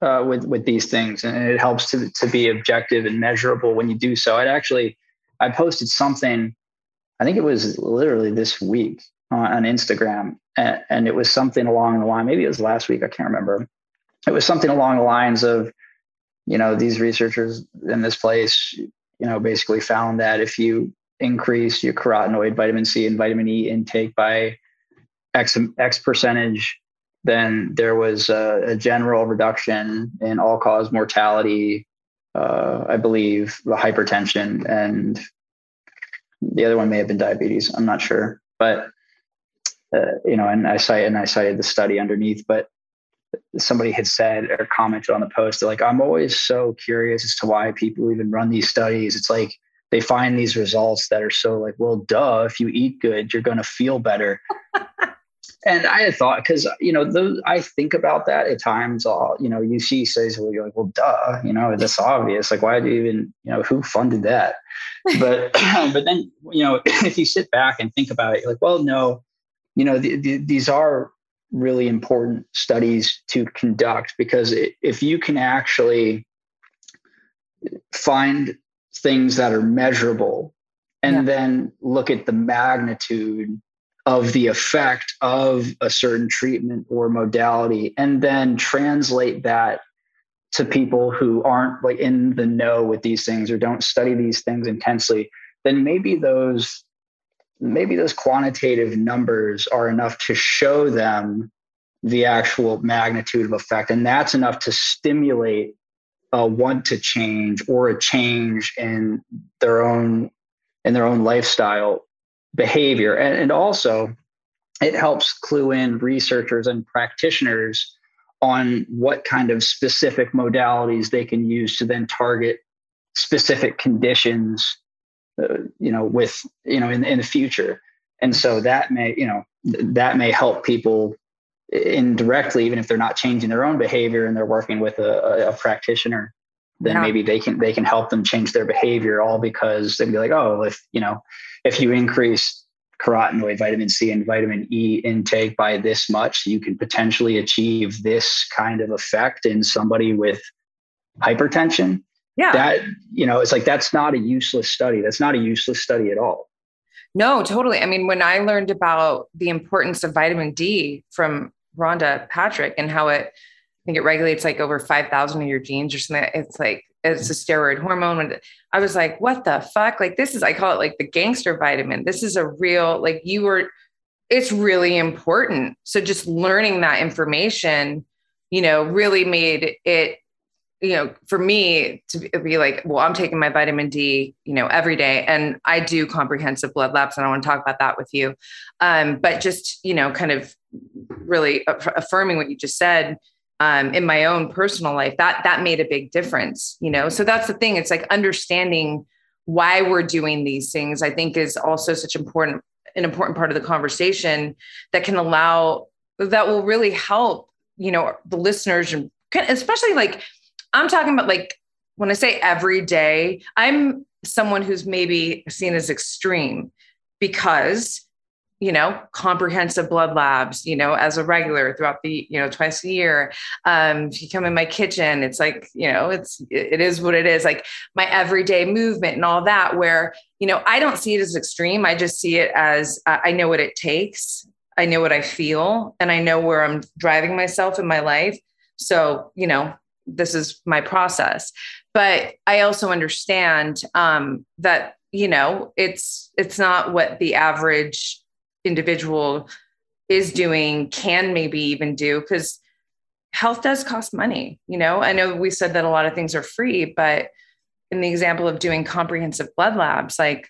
uh, with with these things, and it helps to to be objective and measurable when you do so. I actually I posted something. I think it was literally this week on Instagram, and, and it was something along the line. Maybe it was last week. I can't remember. It was something along the lines of, you know, these researchers in this place, you know, basically found that if you increase your carotenoid, vitamin C, and vitamin E intake by X, X percentage, then there was a, a general reduction in all cause mortality, uh, I believe, hypertension, and the other one may have been diabetes. I'm not sure, but uh, you know, and I cite and I cited the study underneath, but somebody had said or commented on the post like i'm always so curious as to why people even run these studies it's like they find these results that are so like well duh if you eat good you're going to feel better (laughs) and I had thought because you know those I think about that at times. All you know, you see says well, you're like, well, duh, you know, that's obvious. Like, why do you even you know who funded that? (laughs) But (clears throat) but then you know, (clears throat) if you sit back and think about it, you're like, well, no, you know, the, the, these are really important studies to conduct because if you can actually find things that are measurable and yeah. then look at the magnitude of the effect of a certain treatment or modality and then translate that to people who aren't like in the know with these things or don't study these things intensely then maybe those maybe those quantitative numbers are enough to show them the actual magnitude of effect. And that's enough to stimulate a want to change or a change in their own in their own lifestyle behavior. And, and also, it helps clue in researchers and practitioners on what kind of specific modalities they can use to then target specific conditions uh, you know, with, you know, in, in the future. And so that may, you know, that may help people indirectly, even if they're not changing their own behavior and they're working with a, a practitioner, then yeah. maybe they can, they can help them change their behavior all because they'd be like, oh, if, you know, if you increase carotenoid, vitamin C, and vitamin E intake by this much, you can potentially achieve this kind of effect in somebody with hypertension. Yeah. That, you know, it's like that's not a useless study. That's not a useless study at all. No, totally. I mean, when I learned about the importance of vitamin D from Rhonda Patrick and how it, think it regulates like over 5,000 of your genes or something, it's like, it's a steroid hormone. I was like, what the fuck? Like, this is, I call it like the gangster vitamin. This is a real, like, you were, it's really important. So just learning that information, you know, really made it, you know, for me to be like, well, I'm taking my vitamin D, you know, every day. And I do comprehensive blood labs. And I want to talk about that with you. Um, but just, you know, kind of really affirming what you just said, um, in my own personal life that that made a big difference you know? So that's the thing. It's like understanding why we're doing these things i think is also such important an important part of the conversation that can allow that will really help you know the listeners and especially like i'm talking about like when i say every day i'm someone who's maybe seen as extreme because you know comprehensive blood labs you know as a regular throughout the you know twice a year. Um if you come in my kitchen it's like you know it's it is what it is like my everyday movement and all that where you know i don't see it as extreme. I just see it as uh, i know what it takes. I know what i feel and i know where i'm driving myself in my life. So you know this is my process. But i also understand um that you know it's it's not what the average individual is doing can maybe even do because health does cost money you know? I know we said that a lot of things are free but in the example of doing comprehensive blood labs like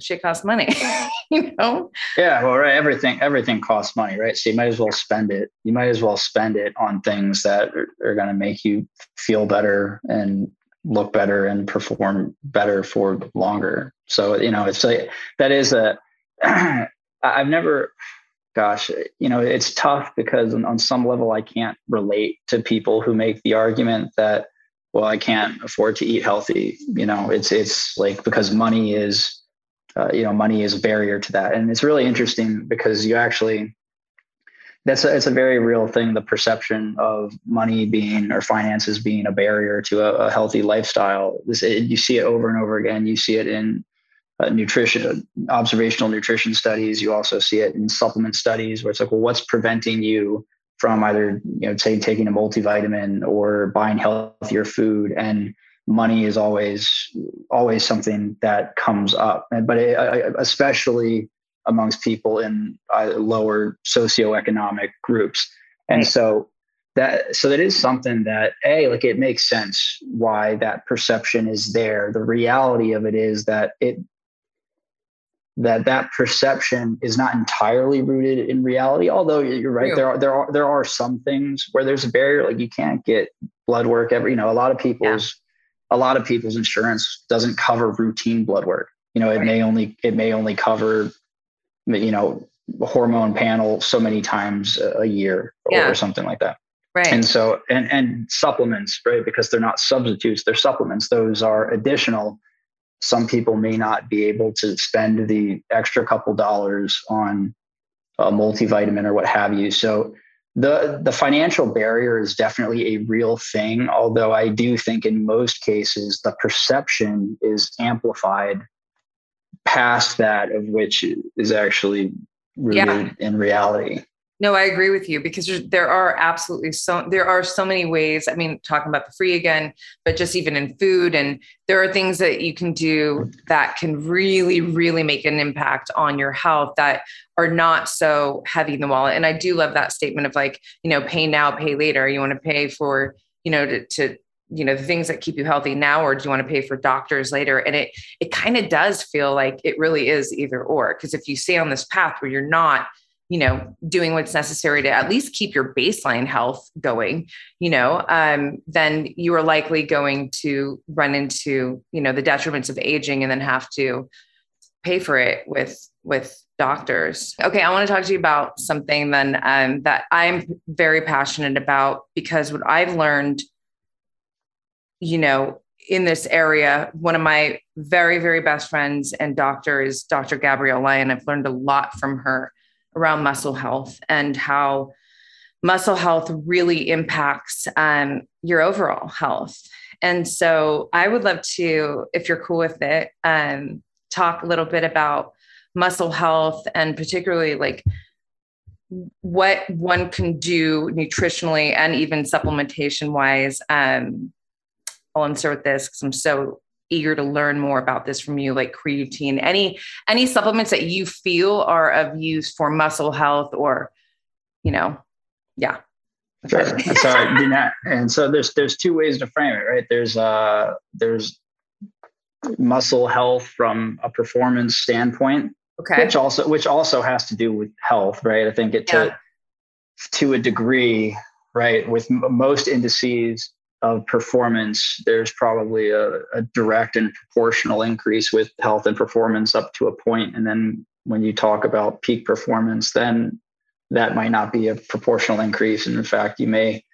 shit costs money (laughs) you know? Yeah well right everything everything costs money right? So you might as well spend it you might as well spend it on things that are, are going to make you feel better and look better and perform better for longer. So you know it's like that is a (clears throat) I've never, gosh, you know, it's tough because on, on some level I can't relate to people who make the argument that, well, I can't afford to eat healthy. You know, it's it's like because money is, uh, you know, money is a barrier to that, and it's really interesting because you actually. That's a, it's a very real thing. The perception of money being or finances being a barrier to a, a healthy lifestyle. This it, you see it over and over again. You see it in uh, nutrition, observational nutrition studies. You also see it in supplement studies where it's like, well, what's preventing you from either, you know, say taking a multivitamin or buying healthier food? And money is always, always something that comes up. But it, especially amongst people in uh, lower socioeconomic groups. And so that so that is something that a like it makes sense why that perception is there the reality of it is that it that that perception is not entirely rooted in reality although you're right there are there are there are some things where there's a barrier like you can't get blood work every you know a lot of people's yeah. a lot of people's insurance doesn't cover routine blood work you know it right. may only it may only cover you know hormone panel so many times a year or, yeah. or something like that right and so and and supplements right because they're not substitutes they're supplements those are additional some people may not be able to spend the extra couple dollars on a multivitamin or what have you. So the the financial barrier is definitely a real thing, although I do think in most cases the perception is amplified past that of which is actually rooted yeah. in reality. No, I agree with you because there are absolutely so there are so many ways. I mean, talking about the free again, but just even in food, and there are things that you can do that can really, really make an impact on your health that are not so heavy in the wallet. And I do love that statement of like, you know, pay now, pay later. You want to pay for, you know, to, to you know the things that keep you healthy now or do you want to pay for doctors later and it it kind of does feel like it really is either or because if you stay on this path where you're not you know doing what's necessary to at least keep your baseline health going you know um, then you are likely going to run into you know the detriments of aging and then have to pay for it with with doctors. Okay i want to talk to you about something then um, that i'm very passionate about because what i've learned you know in this area one of my very very best friends and doctor is dr gabrielle lyon. I've learned a lot from her around muscle health and how muscle health really impacts um, your overall health. And so I would love to, if you're cool with it, um, talk a little bit about muscle health and particularly like what one can do nutritionally and even supplementation wise. Um, I'll insert this because I'm so eager to learn more about this from you like creatine. Any any supplements that you feel are of use for muscle health or you know yeah. Sure. So and so there's there's two ways to frame it right? There's uh there's muscle health from a performance standpoint okay. which also which also has to do with health right? I think it to yeah. to a degree right with most indices of performance, there's probably a, a, direct and proportional increase with health and performance up to a point. And then when you talk about peak performance, then that might not be a proportional increase. And in fact, you may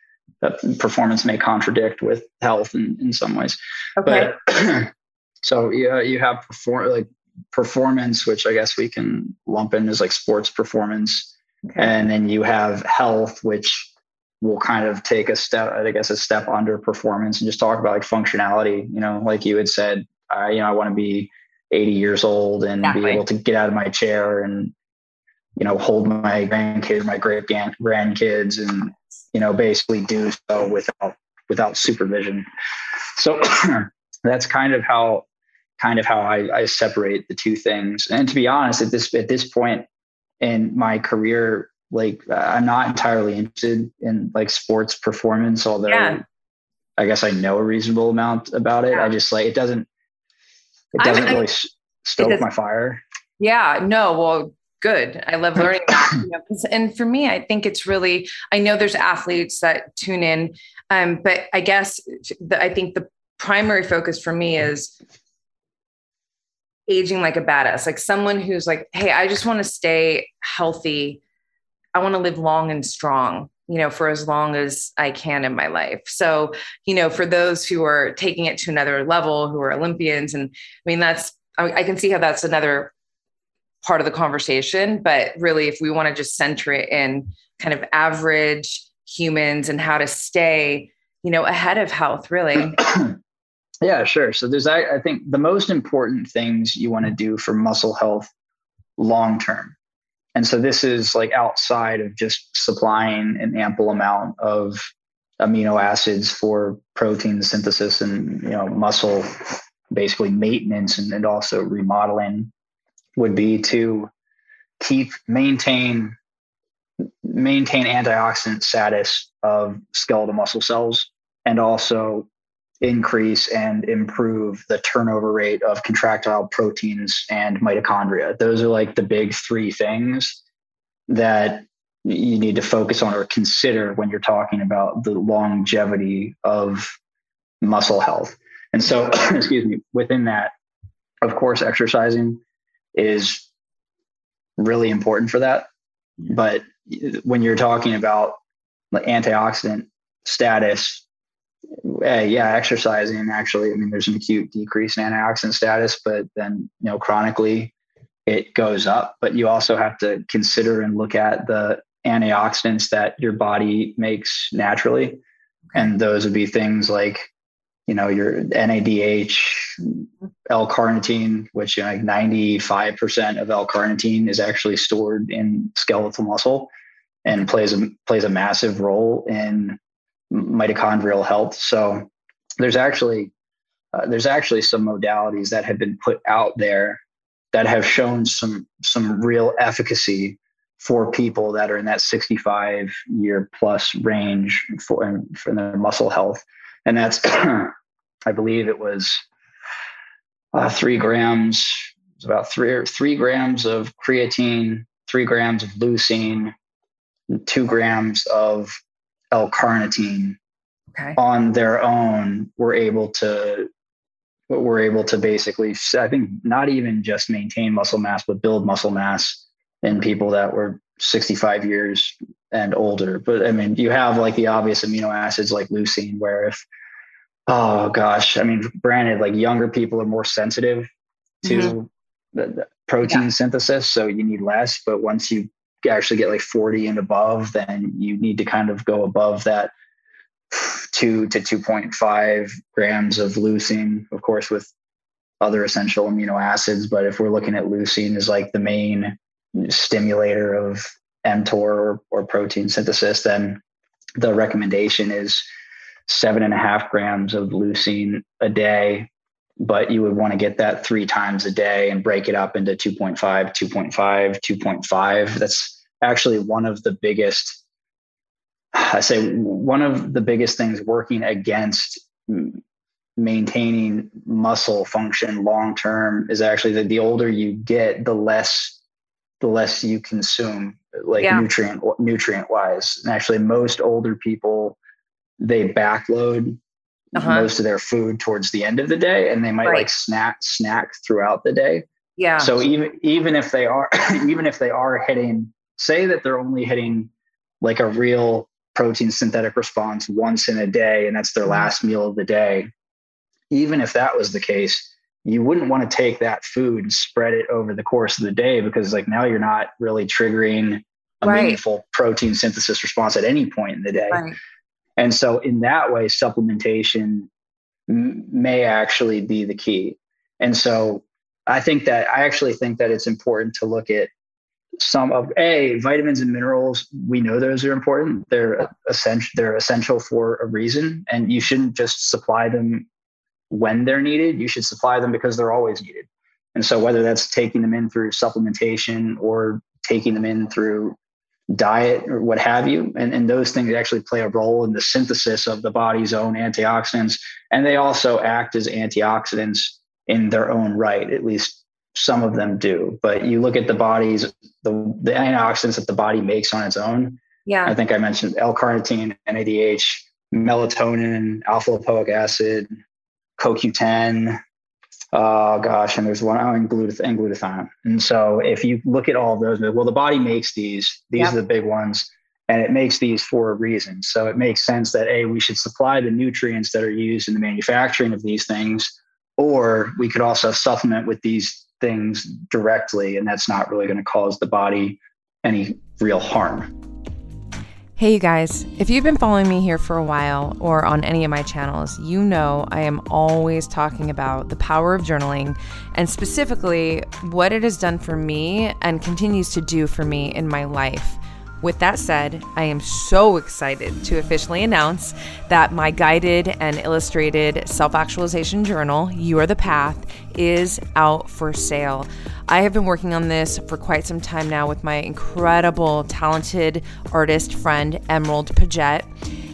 that performance may contradict with health in, in some ways. Okay. But (clears throat) so yeah, you have perform like performance, which I guess we can lump in as like sports performance. Okay. And then you have health, which will kind of take a step, I guess, a step under performance and just talk about like functionality. You know, like you had said, I, you know, I want to be 80 years old and exactly. be able to get out of my chair and, you know, hold my grandkids, my great grandkids, and you know, basically do so without without supervision. So (clears throat) that's kind of how kind of how I, I separate the two things. And to be honest, at this at this point in my career, like I'm not entirely interested in like sports performance, although yeah. I guess I know a reasonable amount about it. Yeah. I just like it doesn't it doesn't I, really stoke my fire. Yeah, no, well, good. I love (laughs) learning that. You know, and for me, I think it's really I know there's athletes that tune in, um, but I guess the, I think the primary focus for me is aging like a badass, like someone who's like, hey, I just want to stay healthy I want to live long and strong, you know, for as long as I can in my life. So, you know, for those who are taking it to another level, who are Olympians, and I mean, that's, I, I can see how that's another part of the conversation. But really, if we want to just center it in kind of average humans and how to stay, you know, ahead of health, really. (clears throat) yeah, sure. So there's, I, I think the most important things you want to do for muscle health long term and so this is like outside of just supplying an ample amount of amino acids for protein synthesis and you know muscle basically maintenance and, and also remodeling would be to keep maintain maintain antioxidant status of skeletal muscle cells and also increase and improve the turnover rate of contractile proteins and mitochondria. Those are like the big three things that you need to focus on or consider when you're talking about the longevity of muscle health. And so, (clears throat) excuse me, within that, of course, exercising is really important for that. But when you're talking about the antioxidant status uh, yeah, exercising actually, I mean, there's an acute decrease in antioxidant status, but then, you know, chronically it goes up. But you also have to consider and look at the antioxidants that your body makes naturally. And those would be things like, you know, your NADH, L-carnitine, which you know, like 95% of L-carnitine is actually stored in skeletal muscle and plays a plays a massive role in mitochondrial health. So there's actually uh, there's actually some modalities that have been put out there that have shown some some real efficacy for people that are in that 65 year plus range for, for their muscle health. And that's, (clears throat) I believe it was uh, three grams, it's about three, three grams of creatine, three grams of leucine, two grams of L-carnitine okay. on their own were able to were able to basically I think not even just maintain muscle mass but build muscle mass in people that were 65 years and older. But I mean, you have like the obvious amino acids like leucine, where if oh gosh, I mean, granted, like younger people are more sensitive to mm-hmm. the, the, protein yeah. synthesis, so you need less. But once you actually get like 40 and above, then you need to kind of go above that two to 2.5 grams of leucine, of course, with other essential amino acids. But if we're looking at leucine as like the main stimulator of mTOR or, or protein synthesis, then the recommendation is seven and a half grams of leucine a day. But you would want to get that three times a day and break it up into 2.5, 2.5, 2.5. That's actually one of the biggest, I say, one of the biggest things working against maintaining muscle function long term is actually that the older you get, the less the less you consume like yeah. nutrient nutrient wise and actually most older people they backload uh-huh. most of their food towards the end of the day and they might right. like snack snack throughout the day yeah so even even if they are (coughs) even if they are hitting say that they're only hitting like a real protein synthetic response once in a day and that's their mm-hmm. last meal of the day even if that was the case you wouldn't want to take that food and spread it over the course of the day because like now you're not really triggering a right. meaningful protein synthesis response at any point in the day. Right. And so in that way, supplementation m- may actually be the key. And so I think that I actually think that it's important to look at some of a vitamins and minerals. We know those are important. They're essential. They're essential for a reason, and you shouldn't just supply them when they're needed. You should supply them because they're always needed. And so, whether that's taking them in through supplementation or taking them in through diet or what have you, and, and those things actually play a role in the synthesis of the body's own antioxidants. And they also act as antioxidants in their own right, at least some of them do. But you look at the body's, the, the antioxidants that the body makes on its own. Yeah. I think I mentioned L carnitine, NADH, melatonin, alpha lipoic acid, CoQ10, uh, gosh, and there's one oh, and, glutathione, and glutathione. And so if you look at all of those, well, the body makes these, these yep. are the big ones, and it makes these for a reason. So it makes sense that A, we should supply the nutrients that are used in the manufacturing of these things, or we could also supplement with these things directly, and that's not really going to cause the body any real harm. Hey, you guys, if you've been following me here for a while or on any of my channels, you know I am always talking about the power of journaling and specifically what it has done for me and continues to do for me in my life. With that said, I am so excited to officially announce that my guided and illustrated self actualization journal, You Are the Path, is out for sale. I have been working on this for quite some time now with my incredible, talented artist friend, Emerald Paget.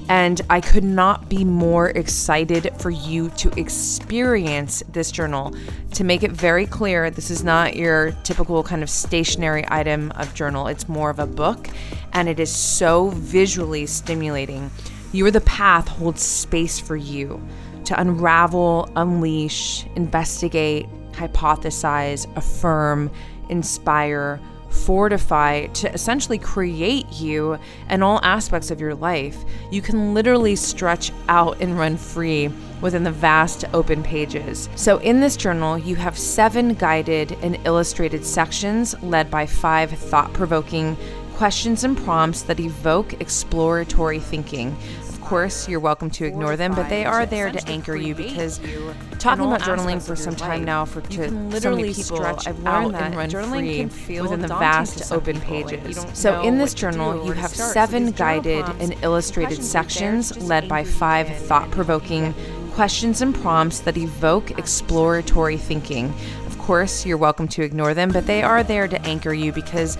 And I could not be more excited for you to experience this journal. To make it very clear, this is not your typical kind of stationery item of journal, it's more of a book, and it is so visually stimulating. You are the path holds space for you to unravel, unleash, investigate, hypothesize, affirm, inspire, fortify, to essentially create you and all aspects of your life. You can literally stretch out and run free within the vast open pages. So, in this journal, you have seven guided and illustrated sections led by five thought provoking questions and prompts that evoke exploratory thinking course, you're welcome to ignore them, but they are there to anchor you because talking about journaling for some time now for to literally so people, I've learned that journaling can feel within the vast open pages. So in this journal, you have seven guided and illustrated sections led by five thought-provoking questions and prompts that evoke exploratory thinking. Of course, you're welcome to ignore them, but they are there to anchor you because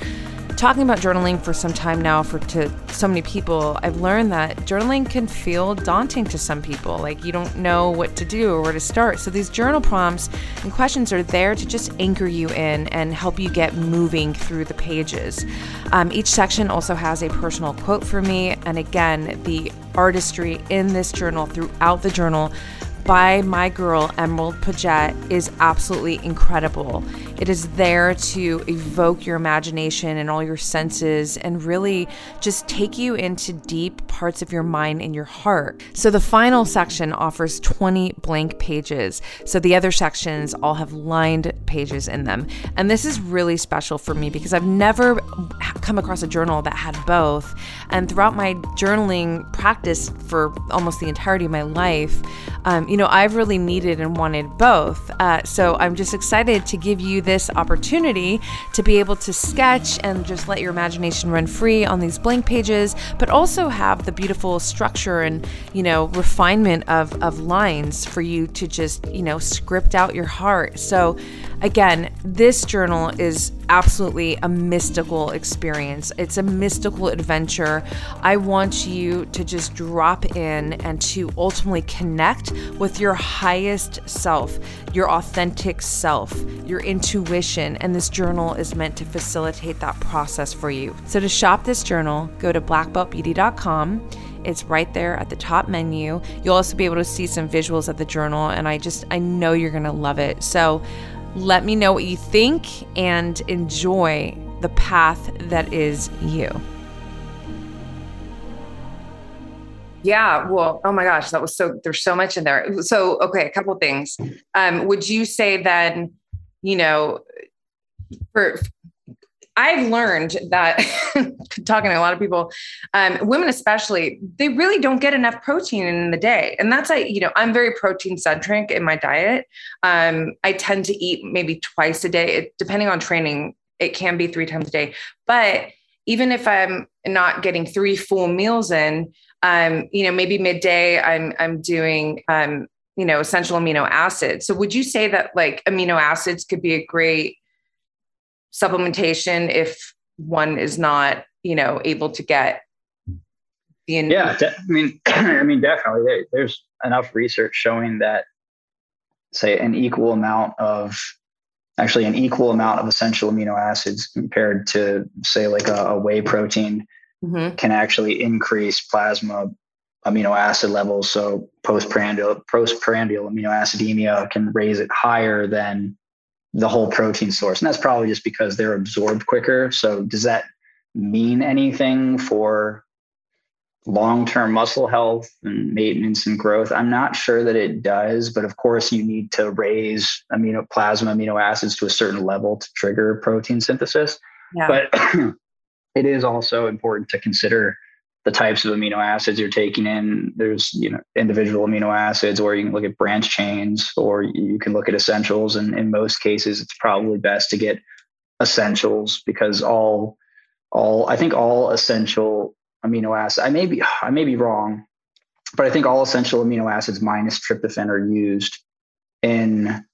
talking about journaling for some time now for to so many people, I've learned that journaling can feel daunting to some people. Like you don't know what to do or where to start. So these journal prompts and questions are there to just anchor you in and help you get moving through the pages. Um, each section also has a personal quote for me, and again, the artistry in this journal throughout the journal by my girl Emerald Paget is absolutely incredible. It is there to evoke your imagination and all your senses and really just take you into deep parts of your mind and your heart. So the final section offers 20 blank pages. So the other sections all have lined pages in them. And this is really special for me because I've never come across a journal that had both. And throughout my journaling practice for almost the entirety of my life, um, you know, I've really needed and wanted both. Uh, so I'm just excited to give you this opportunity to be able to sketch and just let your imagination run free on these blank pages, but also have the beautiful structure and, you know, refinement of, of lines for you to just, you know, script out your heart. So again, this journal is absolutely a mystical experience. It's a mystical adventure. I want you to just drop in and to ultimately connect with your highest self, your authentic self, your intuition. And this journal is meant to facilitate that process for you. So to shop this journal, go to blackbeltbeauty.com. It's right there at the top menu. You'll also be able to see some visuals of the journal, and I just, I know you're gonna love it. So, let me know what you think and enjoy the path that is you. Yeah, well, oh my gosh, that was so there's so much in there. So, okay, a couple things. Um, would you say then, you know, for I've learned that (laughs) talking to a lot of people, um, women especially, they really don't get enough protein in the day. And that's I, you know, I'm very protein centric in my diet. Um, I tend to eat maybe twice a day, it, depending on training. It can be three times a day. But even if I'm not getting three full meals in, um, you know, maybe midday I'm I'm doing um, you know, essential amino acids. So would you say that like amino acids could be a great supplementation if one is not, you know, able to get the. In- yeah, de- I mean, (clears throat) I mean, definitely. There, there's enough research showing that, say, an equal amount of actually an equal amount of essential amino acids compared to say like a, a whey protein mm-hmm. can actually increase plasma amino acid levels so postprandial postprandial amino acidemia can raise it higher than the whole protein source. And that's probably just because they're absorbed quicker. So does that mean anything for long-term muscle health and maintenance and growth? I'm not sure that it does, but of course you need to raise amino plasma amino acids to a certain level to trigger protein synthesis. Yeah. But (clears throat) it is also important to consider the types of amino acids you're taking in. There's you know individual amino acids, or you can look at branch chains, or you can look at essentials. And in most cases, it's probably best to get essentials because all all I think all essential amino acids. I may be I may be wrong, but I think all essential amino acids minus tryptophan are used in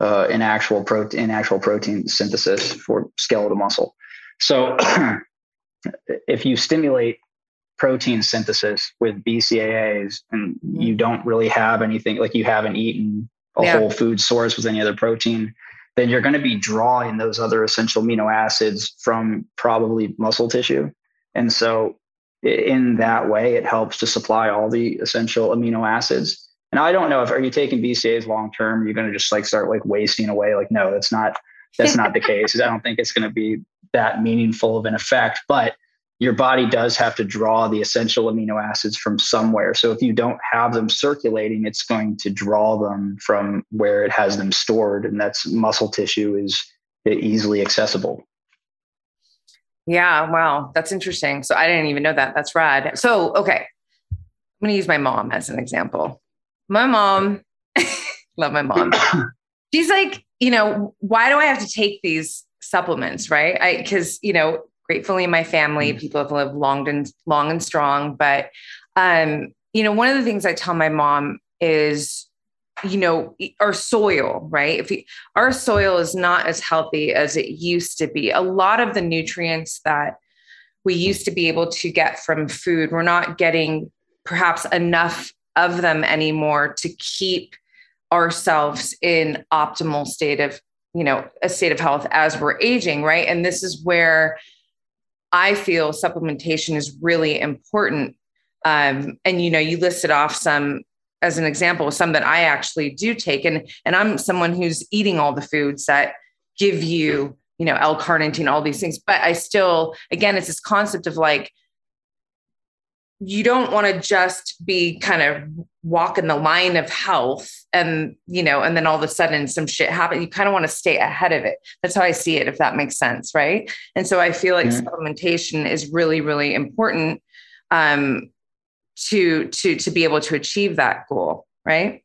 uh, in actual protein in actual protein synthesis for skeletal muscle. So (clears throat) if you stimulate protein synthesis with BCAAs and mm-hmm. you don't really have anything like you haven't eaten a yeah. whole food source with any other protein, then you're going to be drawing those other essential amino acids from probably muscle tissue. And so in that way, it helps to supply all the essential amino acids. And I don't know if are you taking BCAAs long term, you're going to just like start like wasting away. Like, no, that's not that's not the (laughs) case. I don't think it's going to be that meaningful of an effect, but your body does have to draw the essential amino acids from somewhere. So if you don't have them circulating, it's going to draw them from where it has them stored, and that's muscle tissue is easily accessible. Yeah, wow, that's interesting. So I didn't even know that. That's rad. So okay, I'm going to use my mom as an example. My mom, (laughs) love my mom. She's like, you know, why do I have to take these supplements, right? Because you know gratefully my family, mm. people have lived long and long and strong. But um, you know, one of the things I tell my mom is you know our soil right if we, our soil is not as healthy as it used to be a lot of the nutrients that we used to be able to get from food we're not getting perhaps enough of them anymore to keep ourselves in optimal state of you know a state of health as we're aging right and this is where i feel supplementation is really important. Um, and you know you listed off some as an example some that i actually do take. And and i'm someone who's eating all the foods that give you you know l-carnitine all these things. But i still again it's this concept of like you don't want to just be kind of walking the line of health and you know and then all of a sudden some shit happens you kind of want to stay ahead of it. That's how i see it if that makes sense right? And so i feel like mm-hmm. supplementation is really really important um to to to be able to achieve that goal right?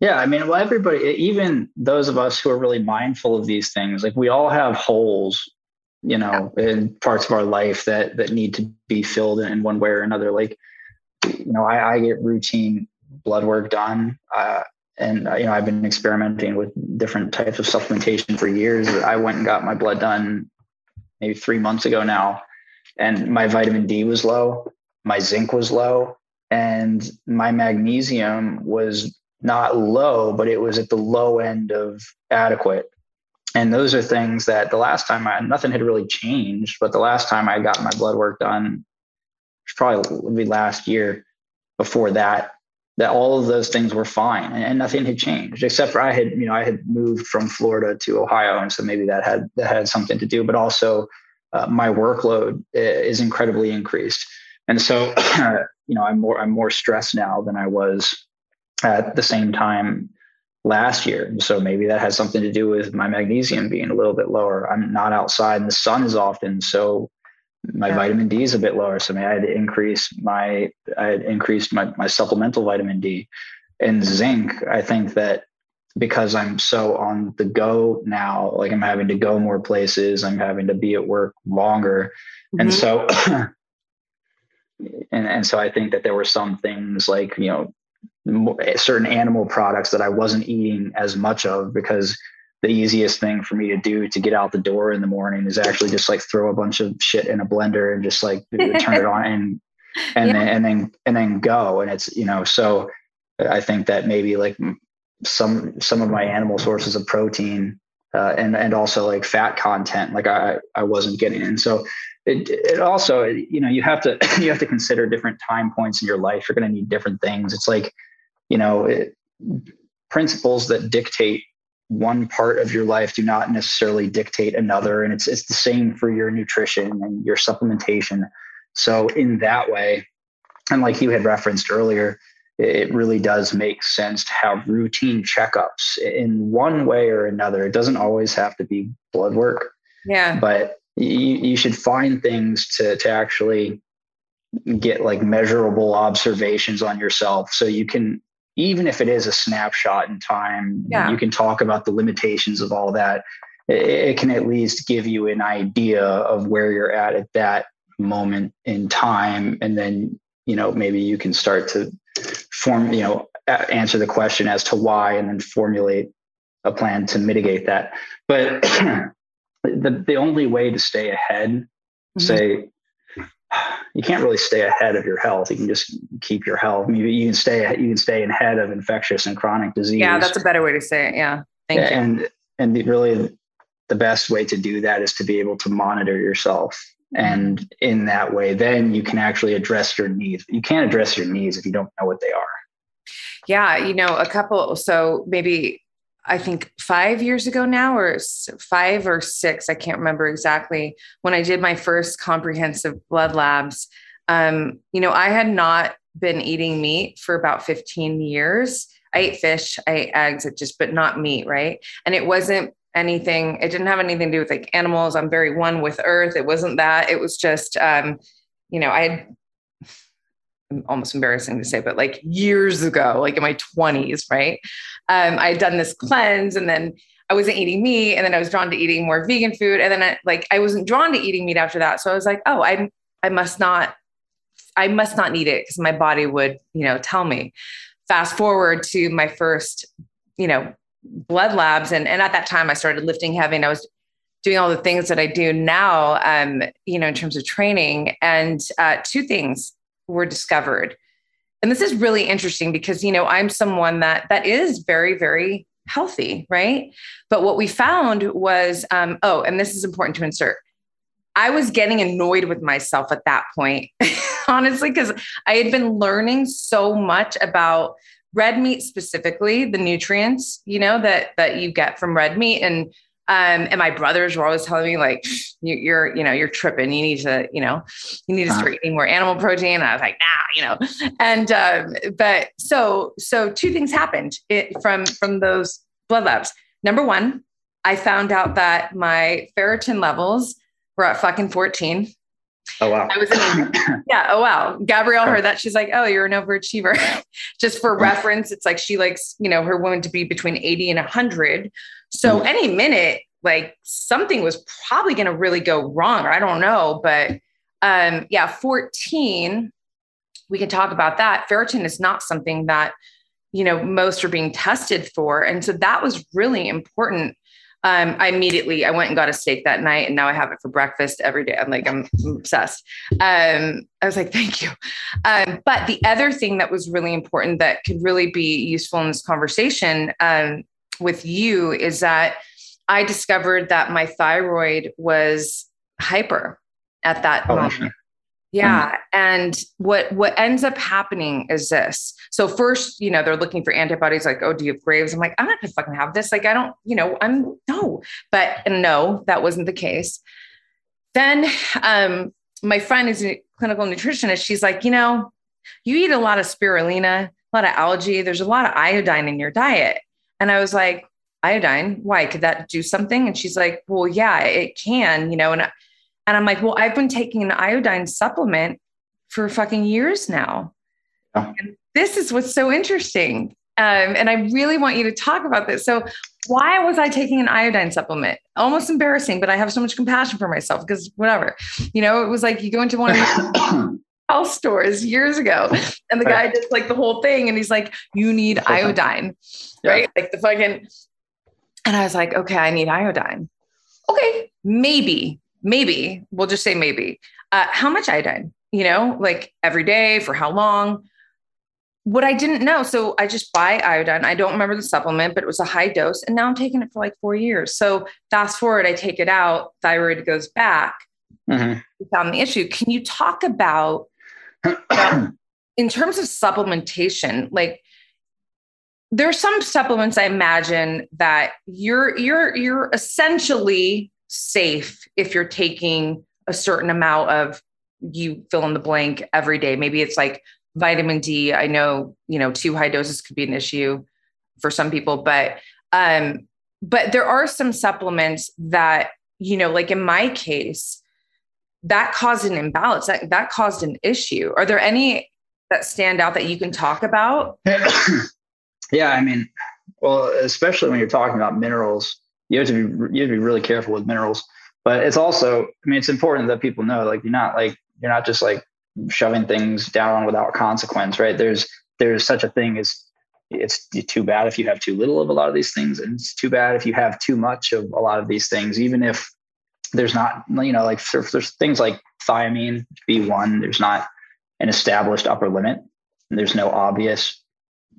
Yeah i mean well everybody even those of us who are really mindful of these things like we all have holes you know yeah. in parts of our life that that need to be filled in one way or another. Like you know i, I get routine blood work done uh, and uh, you know i've been experimenting with different types of supplementation for years. I went and got my blood done maybe three months ago now and my vitamin d was low my zinc was low and my magnesium was not low but it was at the low end of adequate and those are things that the last time I nothing had really changed, but the last time I got my blood work done, probably last year. Before that, that all of those things were fine and nothing had changed except for I had you know I had moved from Florida to Ohio, and so maybe that had that had something to do. But also, uh, my workload is incredibly increased, and so (clears throat) you know I'm more I'm more stressed now than I was at the same time last year. So maybe that has something to do with my magnesium being a little bit lower. I'm not outside and the sun is often, so my yeah. vitamin D is a bit lower. So maybe I had to increase my I had increased my, my supplemental vitamin D and zinc. I think that because I'm so on the go now, like I'm having to go more places, I'm having to be at work longer. Mm-hmm. And so (clears throat) and, and so I think that there were some things like, you know, certain animal products that I wasn't eating as much of because the easiest thing for me to do to get out the door in the morning is actually just like throw a bunch of shit in a blender and just like (laughs) turn it on and and yeah. then and then and then go. And it's you know so I think that maybe like some some of my animal sources of protein uh, and and also like fat content like I I wasn't getting and so it, it also you know you have to (laughs) you have to consider different time points in your life. You're going to need different things. It's like you know it, principles that dictate one part of your life do not necessarily dictate another. And it's it's the same for your nutrition and your supplementation. So in that way and like you had referenced earlier it really does make sense to have routine checkups in one way or another. It doesn't always have to be blood work yeah. but you, you should find things to to actually get like measurable observations on yourself so you can even if it is a snapshot in time, yeah. you can talk about the limitations of all that. It, it can at least give you an idea of where you're at at that moment in time. And then, you know, maybe you can start to form, you know, answer the question as to why and then formulate a plan to mitigate that. But (clears throat) the, the only way to stay ahead, mm-hmm. say, you can't really stay ahead of your health. You can just keep your health. You, you can stay you can stay ahead of infectious and chronic disease. Yeah, that's a better way to say it. Yeah, thank yeah, you. And and really, the best way to do that is to be able to monitor yourself. And in that way, then you can actually address your needs. You can't address your needs if you don't know what they are. Yeah, you know, a couple. So maybe I think five years ago now, or five or six, I can't remember exactly, when I did my first comprehensive blood labs. Um, you know, I had not been eating meat for about 15 years. I ate fish, I ate eggs, it just, but not meat, right? And it wasn't anything, it didn't have anything to do with like animals. I'm very one with earth. It wasn't that. It was just, um, you know, I had almost embarrassing to say, but like years ago, like in my 20s, right? Um, I had done this cleanse and then I wasn't eating meat and then I was drawn to eating more vegan food. And then I, like I wasn't drawn to eating meat after that. So I was like, oh, I I must not, I must not need it because my body would, you know, tell me. Fast forward to my first you know, blood labs. And, and at that time I started lifting heavy and I was doing all the things that I do now, um, you know, in terms of training. And uh, two things were discovered. And this is really interesting because, you know, I'm someone that that is very, very healthy, right? But what we found was, um, oh, and this is important to insert. I was getting annoyed with myself at that point, (laughs) honestly, because I had been learning so much about red meat specifically, the nutrients, you know, that that you get from red meat. And um, and my brothers were always telling me like, you, are you know, you're tripping. You need to, you know, you need to start eating more animal protein. And I was like, nah, you know, and, um, but so, so two things happened it, from, from those blood labs. Number one, I found out that my ferritin levels were at fucking 14. Oh wow! I was in, yeah. Oh wow! Gabrielle heard that. She's like, "Oh, you're an overachiever." (laughs) Just for reference, it's like she likes you know her woman to be between 80 and 100. So mm. any minute, like something was probably going to really go wrong, or I don't know. But um, yeah, 14, we can talk about that. Ferritin is not something that, you know, most are being tested for. And so that was really important. Um, I immediately I went and got a steak that night, and now I have it for breakfast every day. I'm like I'm obsessed. Um, I was like, thank you. Um, but the other thing that was really important that could really be useful in this conversation um, with you is that I discovered that my thyroid was hyper at that oh, moment. Yeah. Mm. And what what ends up happening is this. So first, you know, they're looking for antibodies like, oh, do you have Graves? I'm like, I'm not gonna fucking have this. Like, I don't, you know, I'm no, but no, that wasn't the case. Then um, my friend is a clinical nutritionist. She's like, you know, you eat a lot of spirulina, a lot of algae, there's a lot of iodine in your diet. And I was like, iodine. Why could that do something? And she's like, well, yeah, it can, you know, and, and I'm like, well, I've been taking an iodine supplement for fucking years now. Oh. And this is what's so interesting. Um, and I really want you to talk about this. So, why was I taking an iodine supplement? Almost embarrassing, but I have so much compassion for myself because whatever, you know, it was like you go into one (coughs) health stores years ago, (laughs) and the guy did like the whole thing, and he's like, "You need iodine, yeah. right? Like the fucking and I was like, okay, I need iodine. Okay, maybe, maybe we'll just say maybe. Uh, how much iodine? You know, like every day for how long? What I didn't know. So I just buy iodine. I don't remember the supplement, but it was a high dose. And now I'm taking it for like four years. So fast forward, I take it out, thyroid goes back. Mm-hmm. We found the issue. Can you talk about, (clears throat) in terms of supplementation, like there's some supplements I imagine that you're you're you're essentially safe if you're taking a certain amount of you fill in the blank every day. Maybe it's like vitamin D. I know, you know, too high doses could be an issue for some people, but um but there are some supplements that, you know, like in my case, that caused an imbalance. That that caused an issue. Are there any that stand out that you can talk about? (coughs) Yeah, I mean, well, especially when you're talking about minerals, you have to be you have to be really careful with minerals. But it's also, I mean, it's important that people know, like, you're not like you're not just like shoving things down without consequence, right? There's there's such a thing as it's too bad if you have too little of a lot of these things, and it's too bad if you have too much of a lot of these things, even if there's not, you know, like there's things like thiamine B1, there's not an established upper limit. There's no obvious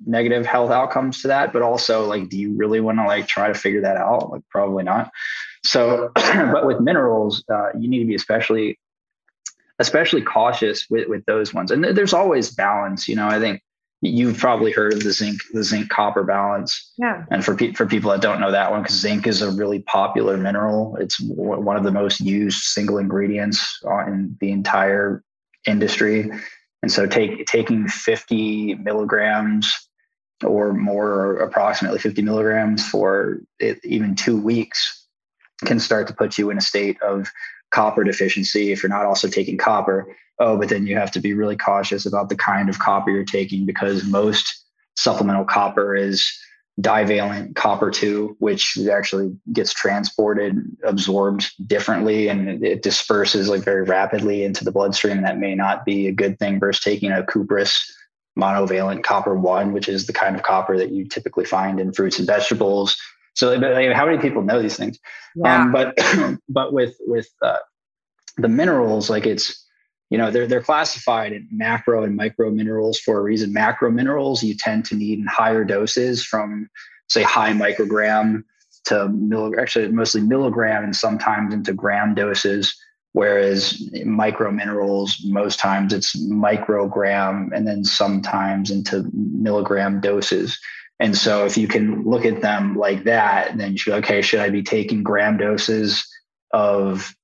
negative health outcomes to that but also like do you really want to like try to figure that out? Like probably not. So (clears throat) but with minerals uh, you need to be especially especially cautious with with those ones. And there's always balance you know i think you've probably heard of the zinc the zinc copper balance. Yeah. And for pe- for people that don't know that one because zinc is a really popular mineral. It's w- one of the most used single ingredients in the entire industry. And so take, taking 50 milligrams or more, or approximately 50 milligrams for it, even two weeks can start to put you in a state of copper deficiency if you're not also taking copper. Oh, but then you have to be really cautious about the kind of copper you're taking because most supplemental copper is divalent copper 2 which actually gets transported absorbed differently and it disperses like very rapidly into the bloodstream that may not be a good thing versus taking a cuprous monovalent copper one, which is the kind of copper that you typically find in fruits and vegetables. So, like, how many people know these things? Yeah. Um, but (clears throat) but with with uh, the minerals, like it's you know they're they're classified in macro and micro minerals for a reason. Macro minerals you tend to need in higher doses from say high microgram to milligram, actually mostly milligram and sometimes into gram doses. Whereas micro minerals, most times it's microgram and then sometimes into milligram doses. And so if you can look at them like that, then you should, okay, should I be taking gram doses of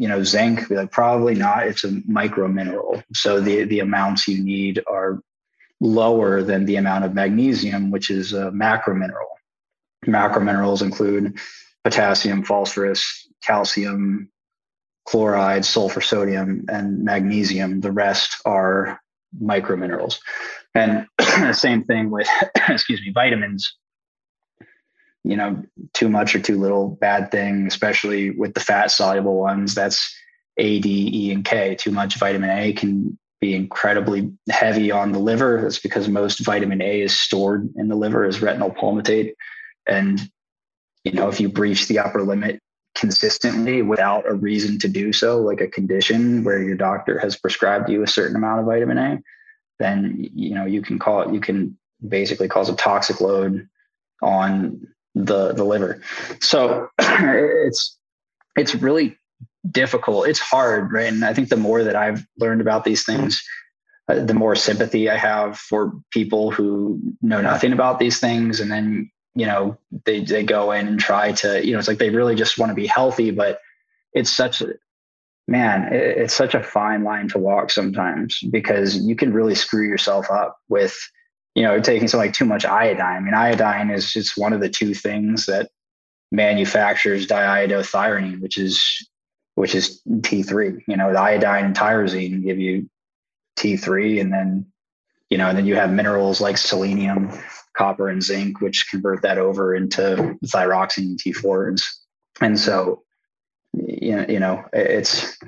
you know zinc? Be like, probably not. It's a micro mineral. So the the amounts you need are lower than the amount of magnesium, which is a macro mineral. Macro minerals include potassium, phosphorus, calcium, chloride, sulfur, sodium, and magnesium. The rest are microminerals. And (clears throat) same thing with, (clears throat) excuse me, vitamins. You know, too much or too little, bad thing, especially with the fat soluble ones. That's A, D, E, and K. Too much vitamin A can be incredibly heavy on the liver. That's because most vitamin A is stored in the liver as retinyl palmitate. And, you know, if you breach the upper limit consistently without a reason to do so, like a condition where your doctor has prescribed you a certain amount of vitamin A, then you know you can call it you can basically cause a toxic load on the the liver. So (clears throat) it's it's really difficult. It's hard, right? And I think the more that I've learned about these things, uh, the more sympathy I have for people who know nothing about these things and then you know they they go in and try to you know it's like they really just want to be healthy but it's such a man it, it's such a fine line to walk sometimes because you can really screw yourself up with you know taking something like too much iodine i mean iodine is just one of the two things that manufactures diiodothyronine which is which is t3 you know the iodine and tyrosine give you t3 and then you know and then you have minerals like selenium copper and zinc, which convert that over into thyroxine and T4s. And so, you know, it's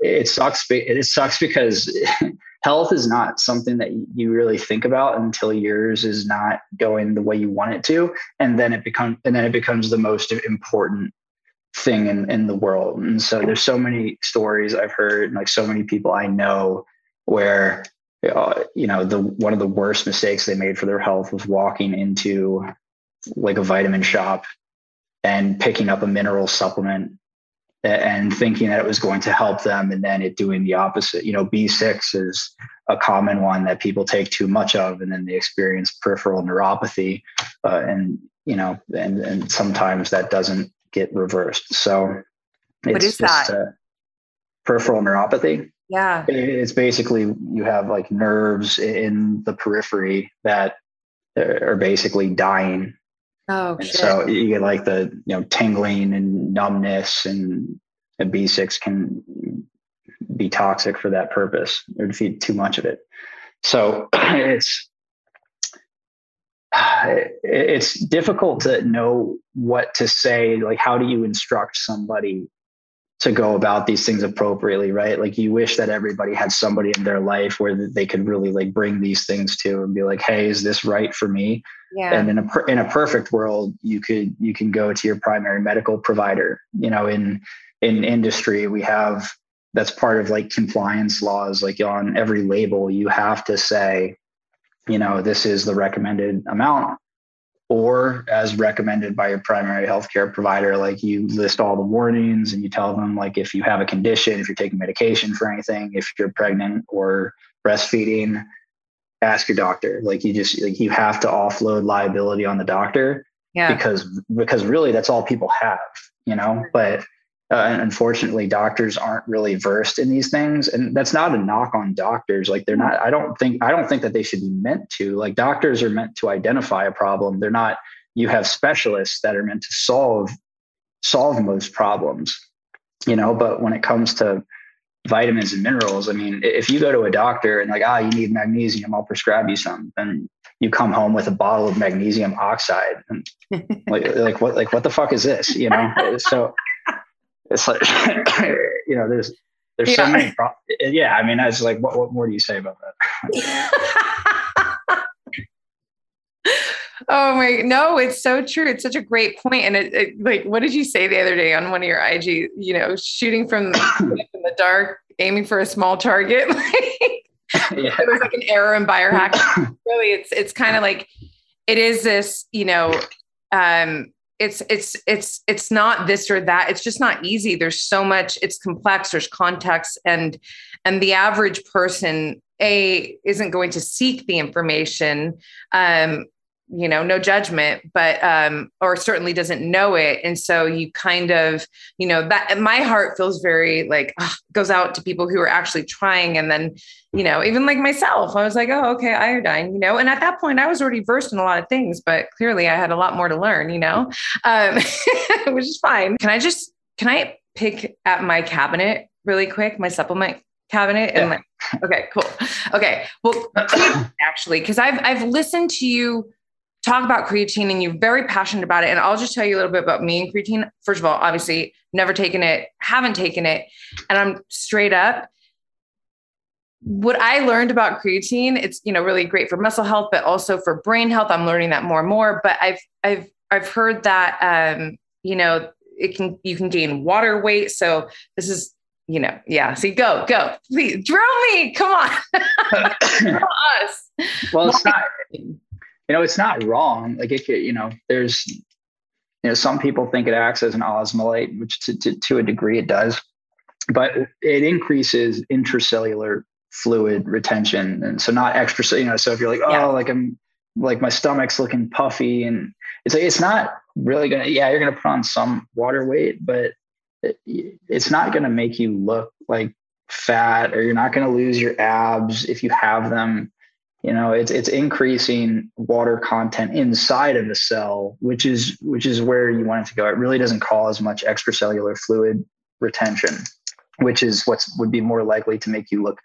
it sucks. It sucks because (laughs) health is not something that you really think about until yours is not going the way you want it to, and then it becomes and then it becomes the most important thing in, in the world. And so there's so many stories I've heard, and like so many people I know where uh, you know the one of the worst mistakes they made for their health was walking into like a vitamin shop and picking up a mineral supplement and thinking that it was going to help them and then it doing the opposite you know b6 is a common one that people take too much of and then they experience peripheral neuropathy uh, and you know and and sometimes that doesn't get reversed so it's what is just, that uh, peripheral neuropathy yeah. It's basically you have like nerves in the periphery that are basically dying. Oh, and so you get like the you know tingling and numbness, and a B6 can be toxic for that purpose or to feed too much of it. So (clears throat) it's (sighs) it's difficult to know what to say. Like, how do you instruct somebody to go about these things appropriately, right? Like you wish that everybody had somebody in their life where they could really like bring these things to and be like, "Hey, is this right for me?" Yeah. And in a in a perfect world, you could you can go to your primary medical provider. You know, in in industry, we have that's part of like compliance laws. Like on every label, you have to say, you know, this is the recommended amount or as recommended by your primary healthcare provider like you list all the warnings and you tell them like if you have a condition if you're taking medication for anything if you're pregnant or breastfeeding ask your doctor. Like you just like you have to offload liability on the doctor yeah. because because really that's all people have you know? But uh, unfortunately doctors aren't really versed in these things and that's not a knock on doctors like they're not i don't think i don't think that they should be meant to like doctors are meant to identify a problem they're not you have specialists that are meant to solve solve most problems you know but when it comes to vitamins and minerals i mean if you go to a doctor and like ah you need magnesium i'll prescribe you some then you come home with a bottle of magnesium oxide and like like what like what the fuck is this you know? So it's like (coughs) you know there's There's yeah. so many. Pro- yeah, I mean, I was like, what, what more do you say about that? (laughs) oh my, no, it's so true. It's such a great point. And it, it, like, what did you say the other day on one of your IG? You know, shooting from (coughs) in the dark, aiming for a small target. (laughs) yeah. It was like an error in biohacking. (coughs) really, it's it's kind of like it is this, you know, um, it's it's it's it's not this or that. It's just not easy. There's so much it's complex there's context and and the average person a isn't going to seek the information um you know no judgment but um or certainly doesn't know it. And so you kind of you know that my heart feels very like ugh, goes out to people who are actually trying. And then you know even like myself i was like oh okay iodine you know? And at that point i was already versed in a lot of things but clearly i had a lot more to learn you know? Um (laughs) which is fine. Can i just can i pick at my cabinet really quick my supplement cabinet? And like okay cool. Okay well (coughs) actually because i've i've listened to you talk about creatine and you're very passionate about it. And I'll just tell you a little bit about me and creatine. First of all, obviously, never taken it, haven't taken it. And I'm straight up. What I learned about creatine, it's you know really great for muscle health, but also for brain health. I'm learning that more and more. But I've I've I've heard that um, you know it can you can gain water weight. So this is you know yeah. See, go go please drill me. Come on, (laughs) us. Well, it's not you know, it's not wrong. Like it could, you know, there's, you know, some people think it acts as an osmolyte, which to, to, to a degree it does, but it increases intracellular fluid retention. And so not extra, you know, so if you're like, oh, yeah. like I'm like my stomach's looking puffy and it's like, it's not really going to, yeah, you're going to put on some water weight, but it, it's not going to make you look like fat or you're not going to lose your abs if you have them you know it's it's increasing water content inside of the cell which is which is where you want it to go it really doesn't cause much extracellular fluid retention which is what's would be more likely to make you look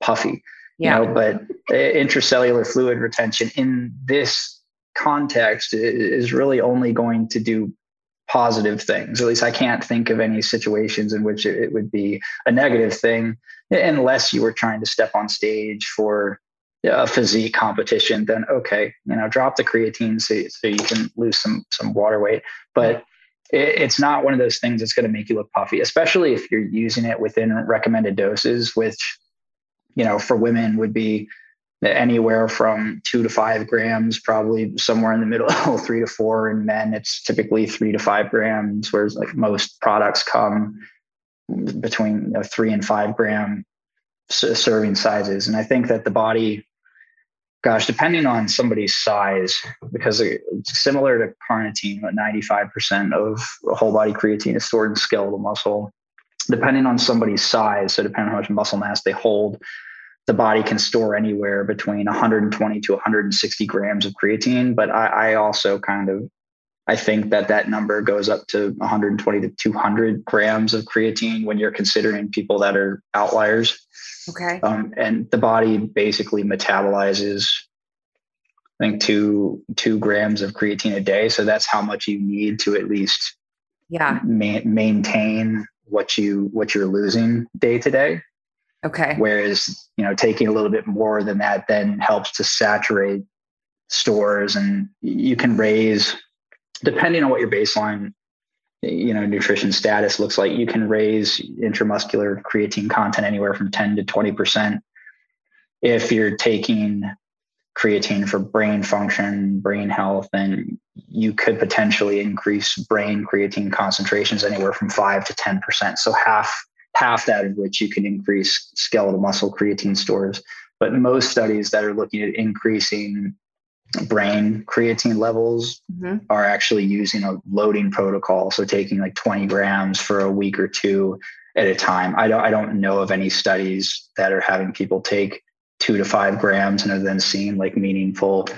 puffy yeah. you know but intracellular fluid retention in this context is really only going to do positive things at least i can't think of any situations in which it would be a negative thing unless you were trying to step on stage for a physique competition, then okay, you know, drop the creatine so, so you can lose some some water weight. But it, it's not one of those things that's going to make you look puffy, especially if you're using it within recommended doses, which you know for women would be anywhere from two to five grams, probably somewhere in the middle, (laughs) three to four. In men, it's typically three to five grams, whereas like most products come between you know, three and five gram serving sizes. And I think that the body gosh, depending on somebody's size, because it's similar to carnitine, but 95% of whole body creatine is stored in skeletal muscle. Depending on somebody's size, so depending on how much muscle mass they hold, the body can store anywhere between 120 to 160 grams of creatine. But I, I also kind of I think that that number goes up to 120 to 200 grams of creatine when you're considering people that are outliers. Okay. Um, and the body basically metabolizes, I think two two grams of creatine a day. So that's how much you need to at least yeah ma- maintain what you what you're losing day to day. Okay. Whereas you know taking a little bit more than that then helps to saturate stores, and you can raise depending on what your baseline you know nutrition status looks like you can raise intramuscular creatine content anywhere from 10 to 20% if you're taking creatine for brain function brain health then you could potentially increase brain creatine concentrations anywhere from 5 to 10% so half half that of which you can increase skeletal muscle creatine stores. But most studies that are looking at increasing brain creatine levels mm-hmm. are actually using a loading protocol. So taking like 20 grams for a week or two at a time. I don't I don't know of any studies that are having people take two to five grams and are then seeing like meaningful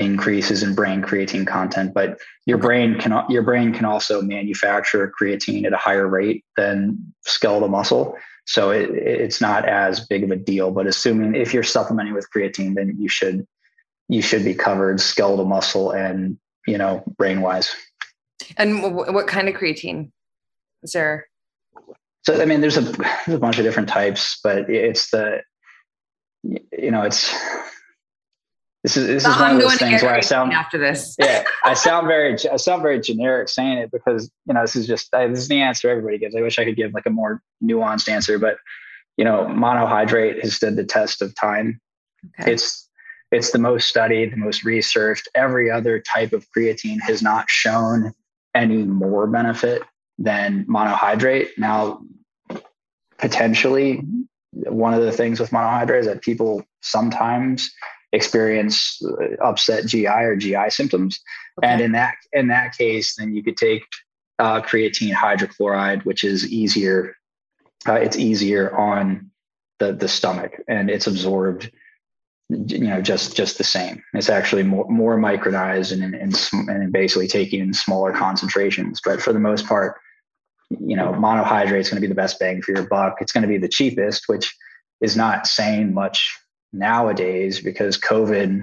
increases in brain creatine content. But your brain can your brain can also manufacture creatine at a higher rate than skeletal muscle. So it, it's not as big of a deal. But assuming if you're supplementing with creatine, then you should you should be covered skeletal muscle and you know brain wise and w- what kind of creatine is there So I mean, there's a there's a bunch of different types, but it's the you know it's this is this is uh, one of those things where I sound after this. (laughs) yeah, I sound very I sound very generic saying it because you know this is just this is the answer everybody gives. I wish I could give like a more nuanced answer, but you know, monohydrate has stood the test of time. Okay. It's it's the most studied, the most researched. Every other type of creatine has not shown any more benefit than monohydrate. Now, potentially, one of the things with monohydrate is that people sometimes experience uh, upset GI or GI symptoms. Okay. And in that in that case, then you could take uh, creatine hydrochloride, which is easier. Uh, it's easier on the the stomach, and it's absorbed. You know, just just the same. It's actually more more micronized and and, and basically taking in smaller concentrations. But for the most part, you know, monohydrate is going to be the best bang for your buck. It's going to be the cheapest, which is not saying much nowadays because COVID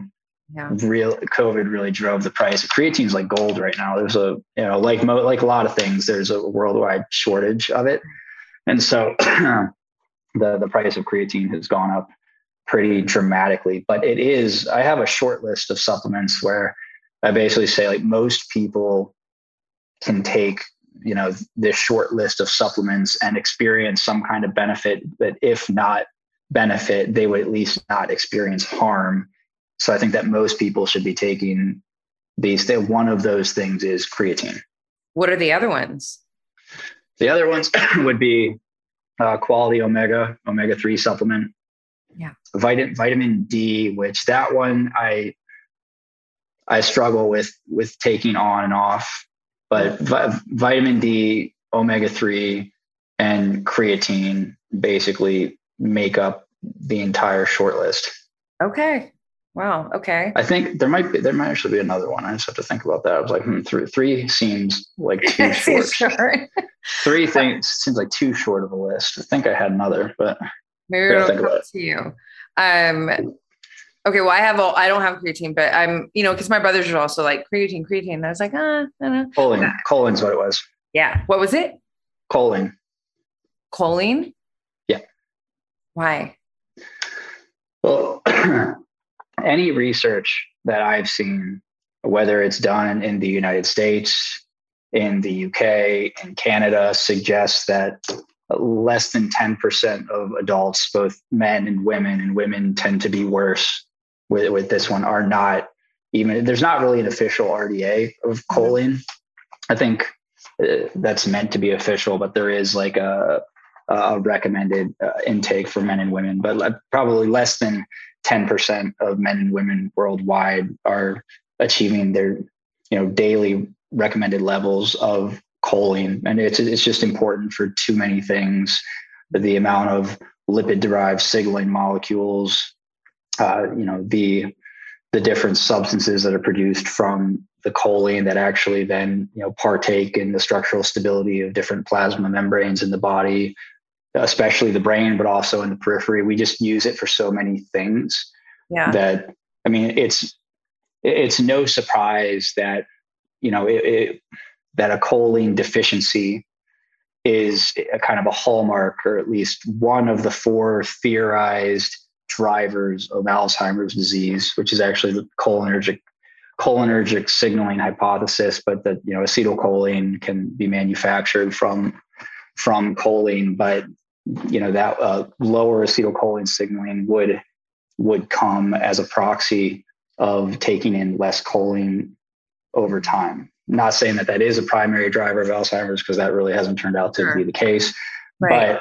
yeah. real COVID really drove the price. Creatine's like gold right now. There's a you know like mo- like a lot of things. There's a worldwide shortage of it, and so (clears throat) the the price of creatine has gone up pretty dramatically. But it is. I have a short list of supplements where I basically say like most people can take you know this short list of supplements and experience some kind of benefit but if not benefit, they would at least not experience harm. So I think that most people should be taking these. One of those things is creatine. What are the other ones? The other ones (clears throat) would be uh, quality omega, omega 3 supplement. Yeah. Vitamin, vitamin D, which that one I I struggle with with taking on and off, but vi- vitamin D, omega 3, and creatine basically make up the entire short list. Okay. Wow. Okay. I think there might be there might actually be another one. I just have to think about that. I was like, hmm, three, three seems like too (laughs) short. short. three things seems like too short of a list. I think I had another, but maybe it'll come to you. Um. Okay. Well, I have all. I don't have creatine, but I'm you know because my brothers are also like creatine, creatine. And I was like, ah, I don't know. Choline. Choline's what it was. Yeah. What was it? Choline. Choline. Yeah. Why? Well, (clears throat) any research that I've seen, whether it's done in the United States, in the UK, in Canada, suggests that less than 10% of adults, both men and women, and women tend to be worse with, with this one, are not even, there's not really an official RDA of mm-hmm. choline. I think uh, that's meant to be official, but there is like a, uh, recommended uh, intake for men and women, but probably less than 10% of men and women worldwide are achieving their you know daily recommended levels of choline and it's it's just important for too many things the amount of lipid derived signaling molecules uh, you know the the different substances that are produced from the choline that actually then you know partake in the structural stability of different plasma membranes in the body especially the brain, but also in the periphery. We just use it for so many things yeah. that, I mean, it's, it's no surprise that, you know, it, it, that a choline deficiency is a kind of a hallmark or at least one of the four theorized drivers of Alzheimer's disease, which is actually the cholinergic cholinergic signaling hypothesis, but that you know acetylcholine can be manufactured from from choline, but you know that uh, lower acetylcholine signaling would would come as a proxy of taking in less choline over time. Not saying that that is a primary driver of Alzheimer's because that really hasn't turned out to sure. be the case, right.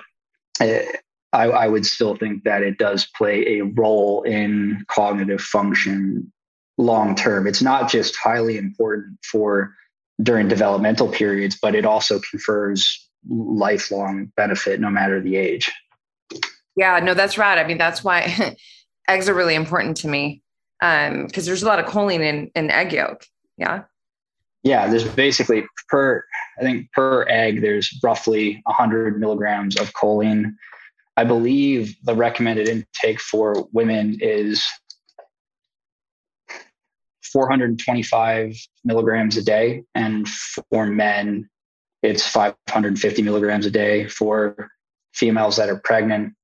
but it, uh, I, I would still think that it does play a role in cognitive function long term. It's not just highly important for during developmental periods, but it also confers lifelong benefit no matter the age. Yeah, no, that's right. I mean, that's why (laughs) eggs are really important to me because um, there's a lot of choline in, in egg yolk. Yeah. Yeah, there's basically per, I think per egg, there's roughly 100 milligrams of choline. I believe the recommended intake for women is 425 milligrams a day, and for men, it's 550 milligrams a day for females that are pregnant.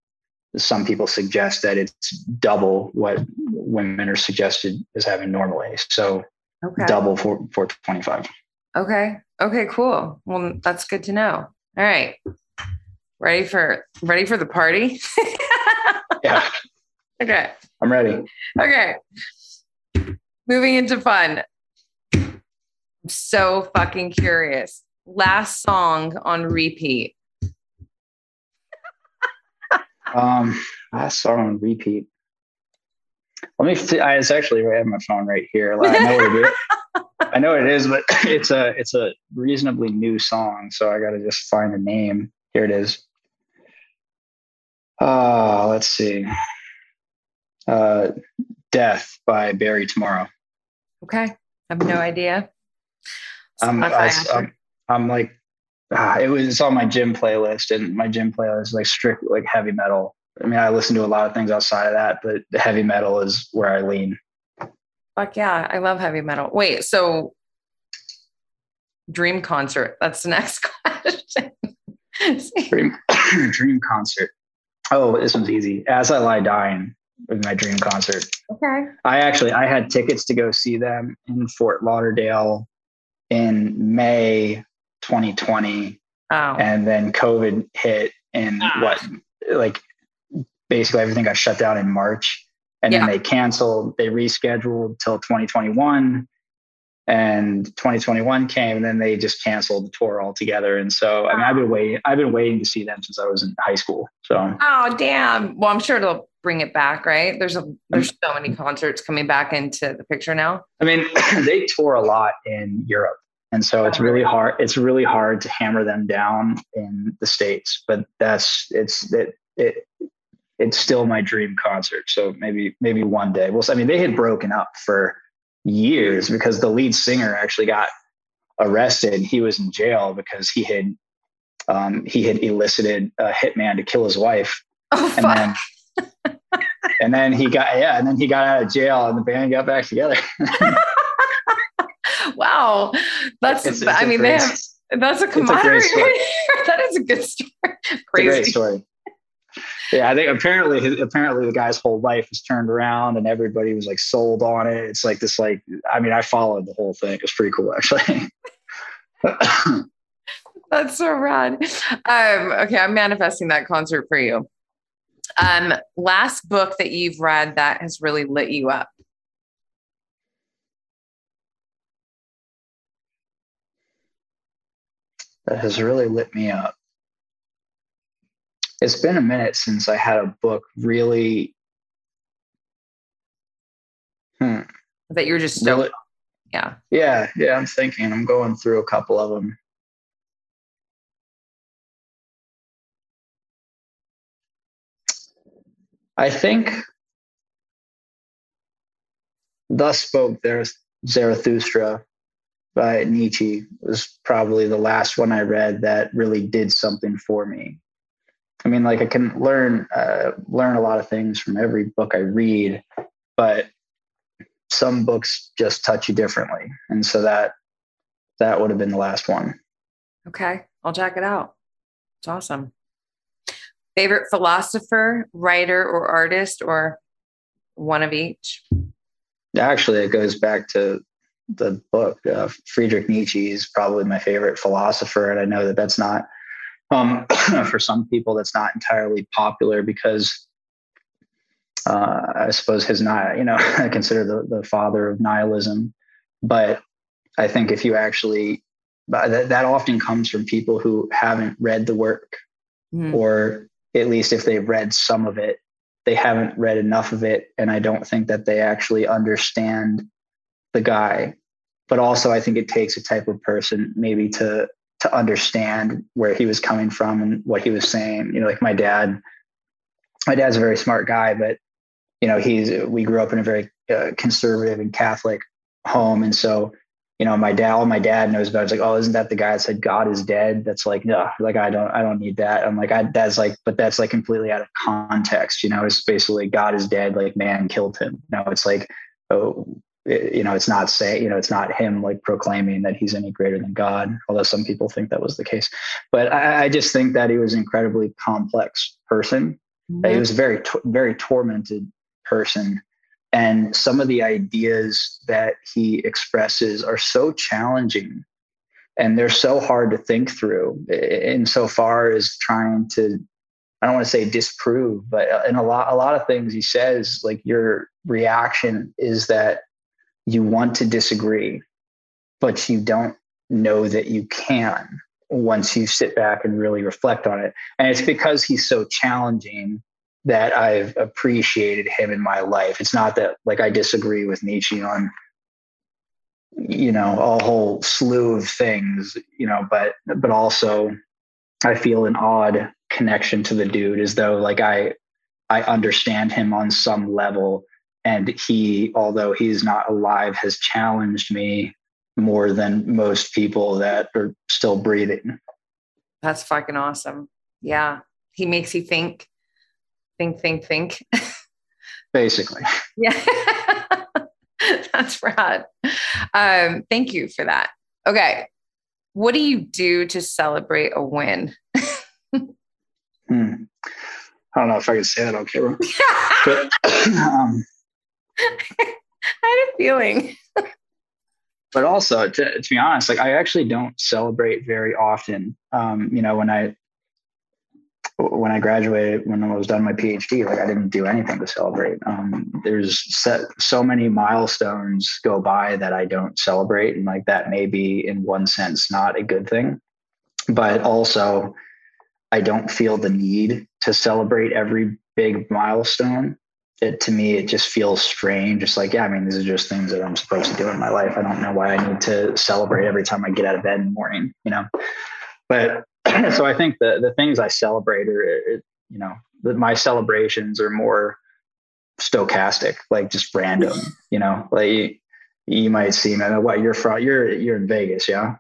Some people suggest that it's double what women are suggested as having normally. So okay. double for, for 25. Okay. Okay, cool. Well, that's good to know. All right. Ready for ready for the party? (laughs) yeah. Okay. I'm ready. Okay. Moving into fun. I'm so fucking curious. Last song on repeat. (laughs) um, last song on repeat. Let me. See, I, it's actually I have my phone right here. I know what it is. (laughs) I know what it is, but (clears throat) it's a it's a reasonably new song, so I got to just find a name. Here it is. Uh, let's see. Uh, Death by Bury Tomorrow. Okay. I have no idea. I'm, I, I'm, I'm like, ah, it was on my gym playlist, and my gym playlist is like strict like heavy metal. I mean, I listen to a lot of things outside of that, but the heavy metal is where I lean. Fuck yeah, I love heavy metal. Wait, so dream concert. That's the next (laughs) question. dream, (coughs) dream concert. Oh, this one's easy. As I Lay Dying with my dream concert. Okay. I actually I had tickets to go see them in Fort Lauderdale in May 2020. Oh. And then COVID hit and ah. what like basically everything got shut down in March. And yeah. then they canceled, they rescheduled till 2021 and 2021 came and then they just canceled the tour altogether. And so i mean i've been waiting i've been waiting to see them since i was in high school so. Oh damn. Well i'm sure they'll bring it back right? There's a there's so many concerts coming back into the picture now. I mean (clears throat) they tour a lot in europe and so it's really hard it's really hard to hammer them down in the states but that's it's it, it it's still my dream concert so maybe maybe one day well i mean they had broken up for years because the lead singer actually got arrested. He was in jail because he had um, he had elicited a hitman to kill his wife. Oh, and fuck. then (laughs) and then he got yeah, and then he got out of jail and the band got back together. (laughs) wow. That's it's, it's I mean great, they have that's a camaraderie. (laughs) that is a good story. Crazy. great story yeah, I think apparently his, apparently the guy's whole life was turned around and everybody was like sold on it. It's like this like I mean I followed the whole thing. It was pretty cool actually. (laughs) That's so rad. Um, okay, I'm manifesting that concert for you. Um, last book that you've read that has really lit you up. That has really lit me up it's been a minute since I had a book really. Hmm. That you're just so. Really, yeah. Yeah. Yeah. I'm thinking. I'm going through a couple of them. I think Thus Spoke Zarathustra by Nietzsche was probably the last one I read that really did something for me. I mean, like I can learn uh, learn a lot of things from every book I read, but some books just touch you differently, and so that that would have been the last one. Okay, I'll check it out. It's awesome. Favorite philosopher, writer, or artist, or one of each? Actually, it goes back to the book. Uh, Friedrich Nietzsche is probably my favorite philosopher, and I know that that's not um, (clears throat) for some people, that's not entirely popular because uh, I suppose his not, you know, (laughs) I consider the, the father of nihilism. But I think if you actually, that, that often comes from people who haven't read the work, mm. or at least if they've read some of it, they haven't read enough of it. And I don't think that they actually understand the guy. But also, I think it takes a type of person maybe to to understand where he was coming from and what he was saying. You know, like my dad, my dad's a very smart guy, but you know, he's we grew up in a very uh, conservative and Catholic home, and so you know, my dad, all my dad knows about is like, oh, isn't that the guy that said God is dead? That's like, no, like I don't, I don't need that. I'm like, I, that's like, but that's like completely out of context. You know, it's basically God is dead, like man killed him. No, it's like, oh, you know, it's not saying, you know, it's not him like proclaiming that he's any greater than God, although some people think that was the case. But I, I just think that he was an incredibly complex person. Mm-hmm. He was a very, very tormented person. And some of the ideas that he expresses are so challenging and they're so hard to think through insofar as trying to I don't want to say disprove, but in a lot a lot of things he says, like your reaction is that you want to disagree, but you don't know that you can once you sit back and really reflect on it. And it's because he's so challenging that I've appreciated him in my life. It's not that like I disagree with Nietzsche on you know a whole slew of things, you know, but but also I feel an odd connection to the dude as though like I I understand him on some level and he although he's not alive has challenged me more than most people that are still breathing. That's fucking awesome. Yeah. He makes you think think think think. (laughs) Basically. Yeah. (laughs) That's rad. Um, thank you for that. Okay. What do you do to celebrate a win? Hmm. I don't know if I can say that on camera. (laughs) but, (clears throat) um, (laughs) I had a feeling. but also, to, to, be honest, like I actually don't celebrate very often. Um, you know, when I when I graduated, when I was done my PhD, like I didn't do anything to celebrate. Um, there's set, so many milestones go by that I don't celebrate, and like that may be in one sense not a good thing, but also I don't feel the need to celebrate every big milestone. It to me, it just feels strange. Just like, yeah, I mean, these are just things that I'm supposed to do in my life. I don't know why I need to celebrate every time I get out of bed in the morning, you know. But (clears throat) so I think the the things I celebrate are, you know, my celebrations are more stochastic, like just random, (laughs) you know, like you might see, man, what you're from, you're, you're in Vegas. Yeah.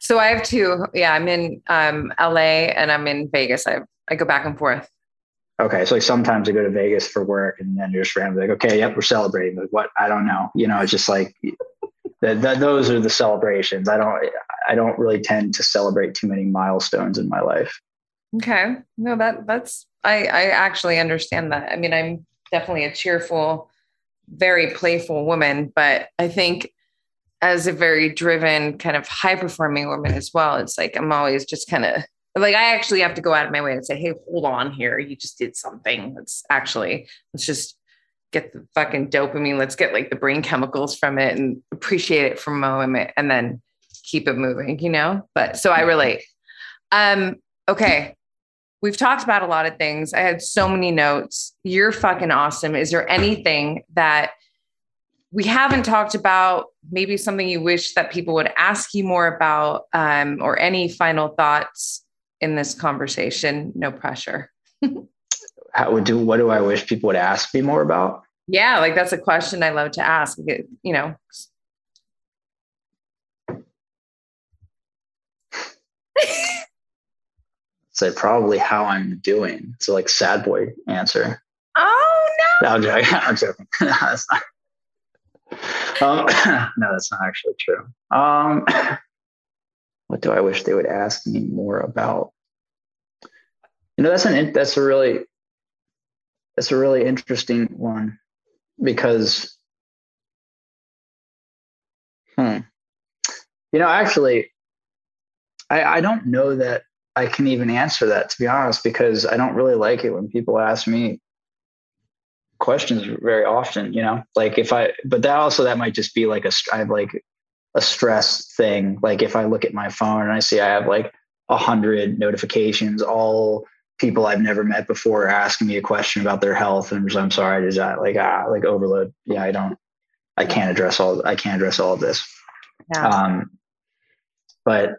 So I have two. Yeah, I'm in um, LA and I'm in Vegas. I I go back and forth. Okay, so like sometimes I go to Vegas for work, and then you're just randomly like, okay, yep, we're celebrating. Like what? I don't know. You know, it's just like that. Those are the celebrations. I don't. I don't really tend to celebrate too many milestones in my life. Okay, no, that that's. I I actually understand that. I mean, I'm definitely a cheerful, very playful woman, but I think as a very driven kind of high performing woman as well it's like i'm always just kind of like i actually have to go out of my way and say hey hold on here. You just did something. Let's actually let's just get the fucking dopamine. Let's get like the brain chemicals from it and appreciate it for a moment and then keep it moving you know? But so i relate. Um okay. We've talked about a lot of things. I had so many notes. You're fucking awesome. Is there anything that we haven't talked about? Maybe something you wish that people would ask you more about um, or any final thoughts in this conversation no pressure. (laughs) How would do what do i wish people would ask me more about? Yeah like that's a question i love to ask you know. (laughs) Say probably how i'm doing. So like sad boy answer. Oh no, no i'm joking, (laughs) I'm joking. that's not. Um, (coughs) no, that's not actually true. Um, (coughs) what do I wish they would ask me more about? You know, that's an that's a really that's a really interesting one because, hmm, you know, actually, I I don't know that I can even answer that to be honest because I don't really like it when people ask me questions very often you know like if i but that also that might just be like a i have like a stress thing. Like if i look at my phone and i see i have like a hundred notifications all people i've never met before asking me a question about their health and i'm sorry is that like ah like overload. Yeah i don't i can't address all i can't address all of this. Yeah. um but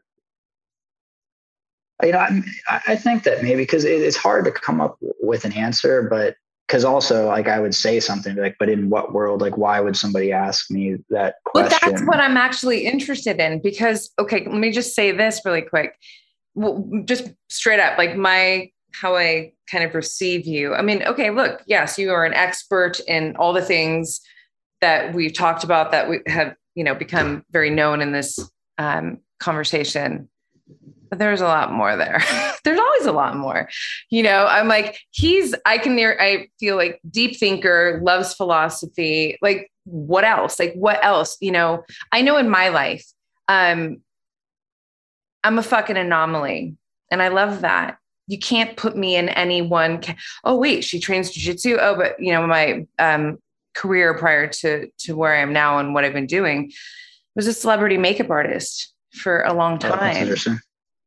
you know I, I think that maybe because it's hard to come up with an answer but because also like I would say something like, but in what world? Like, why would somebody ask me that question? But that's what I'm actually interested in because okay, let me just say this really quick. Well, just straight up, like my how I kind of receive you. I mean, okay, look, yes, you are an expert in all the things that we've talked about that we have, you know, become very known in this um, conversation. But there's a lot more there. (laughs) there's always a lot more. You know, I'm like, he's, I can, I feel like deep thinker, loves philosophy. Like, what else? Like, what else? You know, I know in my life, um, I'm a fucking anomaly. And I love that. You can't put me in any one. Ca- oh, wait, she trains jujitsu. Oh, but you know, my um, career prior to to where I am now and what I've been doing was a celebrity makeup artist for a long time. Oh,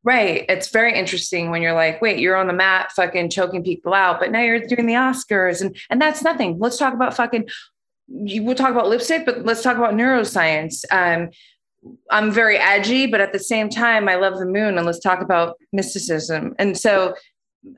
right. It's very interesting when you're like, wait, you're on the mat fucking choking people out, but now you're doing the Oscars and and that's nothing. Let's talk about fucking will talk about lipstick, but let's talk about neuroscience. Um, I'm very edgy, but at the same time, I love the moon and let's talk about mysticism. And so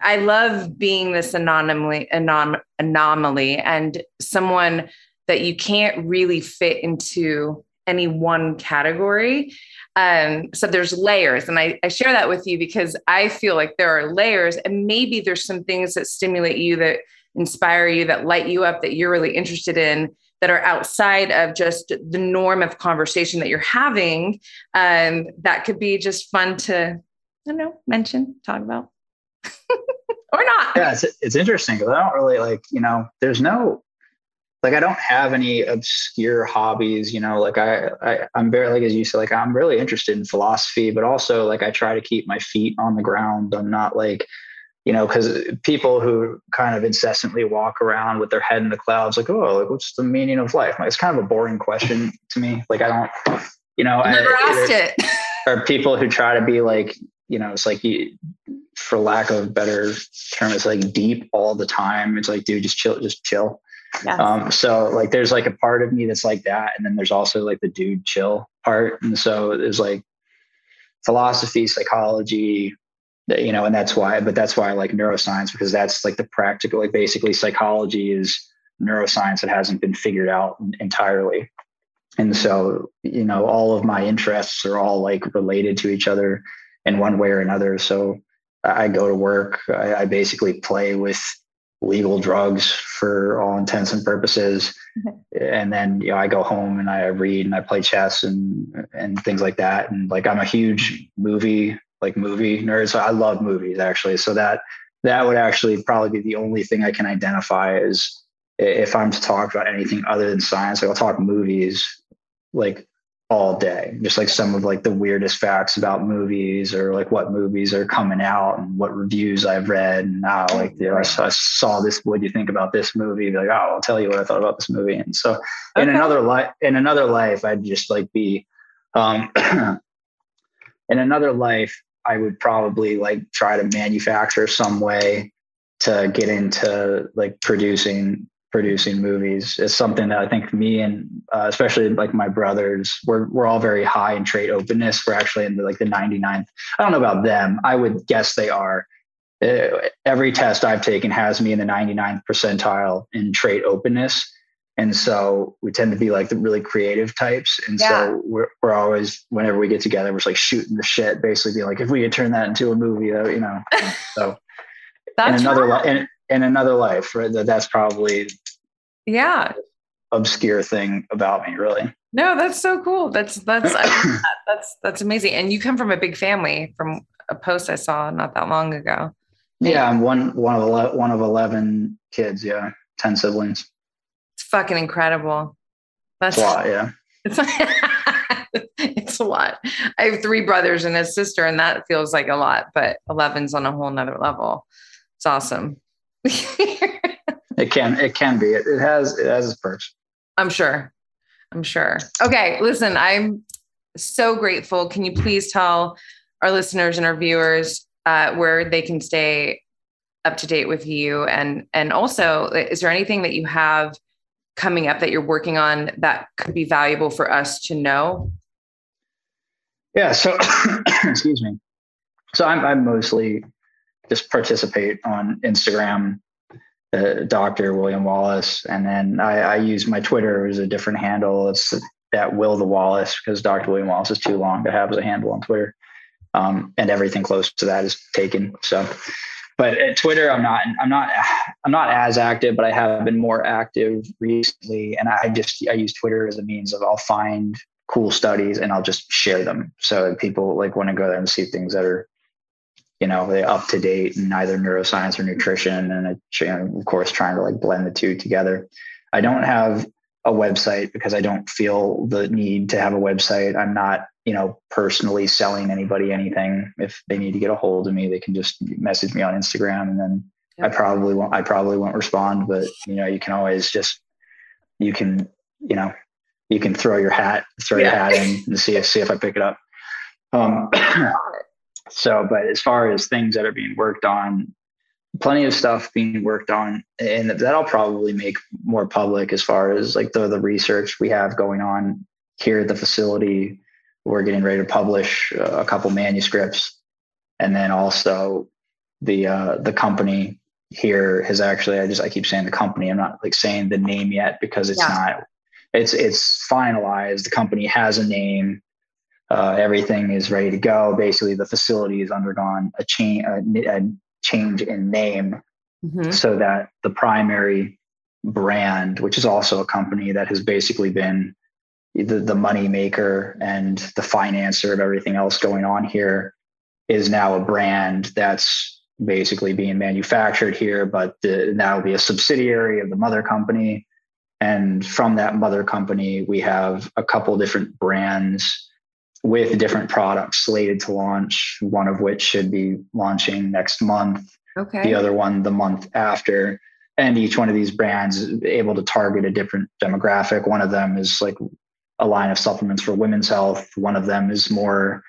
I love being this anomaly, anom- anomaly and someone that you can't really fit into any one category. Um, so there's layers. And I, I share that with you because I feel like there are layers and maybe there's some things that stimulate you that inspire you, that light you up, that you're really interested in that are outside of just the norm of conversation that you're having um, that could be just fun to i don't know mention talk about (laughs) or not yeah it's, it's interesting because i don't really like you know there's no like i don't have any obscure hobbies you know like I, I i'm very like as you said like i'm really interested in philosophy but also like i try to keep my feet on the ground i'm not like you know, because people who kind of incessantly walk around with their head in the clouds, like, oh, like, what's the meaning of life? Like, it's kind of a boring question to me. Like, I don't, you know, never I, asked it. Or people who try to be like, you know, it's like, you, for lack of a better term, it's like deep all the time. It's like, dude, just chill, just chill. Yes. Um, so like, there's like a part of me that's like that, and then there's also like the dude chill part, and so there's like philosophy, psychology, you know, and that's why, but that's why I like neuroscience because that's like the practical, like basically psychology is neuroscience that hasn't been figured out entirely. And so, you know, all of my interests are all like related to each other in one way or another. So I go to work, I, I basically play with legal drugs for all intents and purposes. Mm-hmm. And then, you know, I go home and I read and I play chess and, and things like that. And like, I'm a huge movie like movie nerds. So I love movies actually. So that that would actually probably be the only thing I can identify as if I'm to talk about anything other than science. Like I'll talk movies like all day, just like some of like the weirdest facts about movies or like what movies are coming out and what reviews I've read. And now, like, you know, I, I, saw this. What do you think about this movie? Like, oh, I'll tell you what I thought about this movie. And so, okay. in another life, in another life, I'd just like be, um, (clears throat) in another life, I would probably like try to manufacture some way to get into like producing producing movies is something that I think me and uh, especially like my brothers we're we're all very high in trait openness. We're actually in the, like the 99th. I don't know about them. I would guess they are. Uh, every test I've taken has me in the 99th percentile in trait openness and so we tend to be like the really creative types and yeah. so we're, we're always whenever we get together we're just like shooting the shit basically being like if we could turn that into a movie you know so (laughs) in another right. in, in another life right That that's probably yeah obscure thing about me really no that's so cool that's that's (clears throat) that's that's amazing and you come from a big family from a post i saw not that long ago yeah i'm one one of 11, one of 11 kids yeah 10 siblings It's fucking incredible. That's a lot, yeah. It's, (laughs) it's a lot. I have three brothers and a sister, and that feels like a lot, but 11's on a whole nother level. It's awesome. (laughs) it can, it can be. It, it has, it has its perks. I'm sure. I'm sure. Okay. Listen, I'm so grateful. Can you please tell our listeners and our viewers uh, where they can stay up to date with you and and also is there anything that you have coming up that you're working on that could be valuable for us to know? Yeah. So, (coughs) excuse me. So I'm, I'm mostly just participate on Instagram, uh, Dr. William Wallace. And then I, I use my Twitter as a different handle. It's at Will the Wallace because Dr. William Wallace is too long to have as a handle on Twitter. Um, and everything close to that is taken. So but at Twitter, I'm not, I'm not, I'm not as active, but I have been more active recently. And I just, I use Twitter as a means of I'll find cool studies and I'll just share them. So people like want to go there and see things that are, you know, they up to date in either neuroscience or nutrition. And of course, trying to like blend the two together. I don't have a website because I don't feel the need to have a website. I'm not, you know, personally selling anybody anything. If they need to get a hold of me, they can just message me on Instagram and then yep. I probably won't I probably won't respond, but you know, you can always just you can, you know, you can throw your hat, throw yeah. your hat in and see if see if I pick it up. Um so but as far as things that are being worked on, plenty of stuff being worked on and that'll probably make more public as far as like the the research we have going on here at the facility. We're getting ready to publish a couple manuscripts. And then also the uh, the company here has actually i just i keep saying the company i'm not like saying the name yet because it's yeah. not it's it's finalized. The company has a name uh, everything is ready to go basically the facility has undergone a change a, a change in name mm-hmm. so that the primary brand, which is also a company that has basically been the, the money maker and the financer of everything else going on here, is now a brand that's basically being manufactured here, but the, will be a subsidiary of the mother company. And from that mother company, we have a couple different brands with different products slated to launch, one of which should be launching next month. Okay. The other one the month after. And each one of these brands is able to target a different demographic. One of them is like a line of supplements for women's health. One of them is more,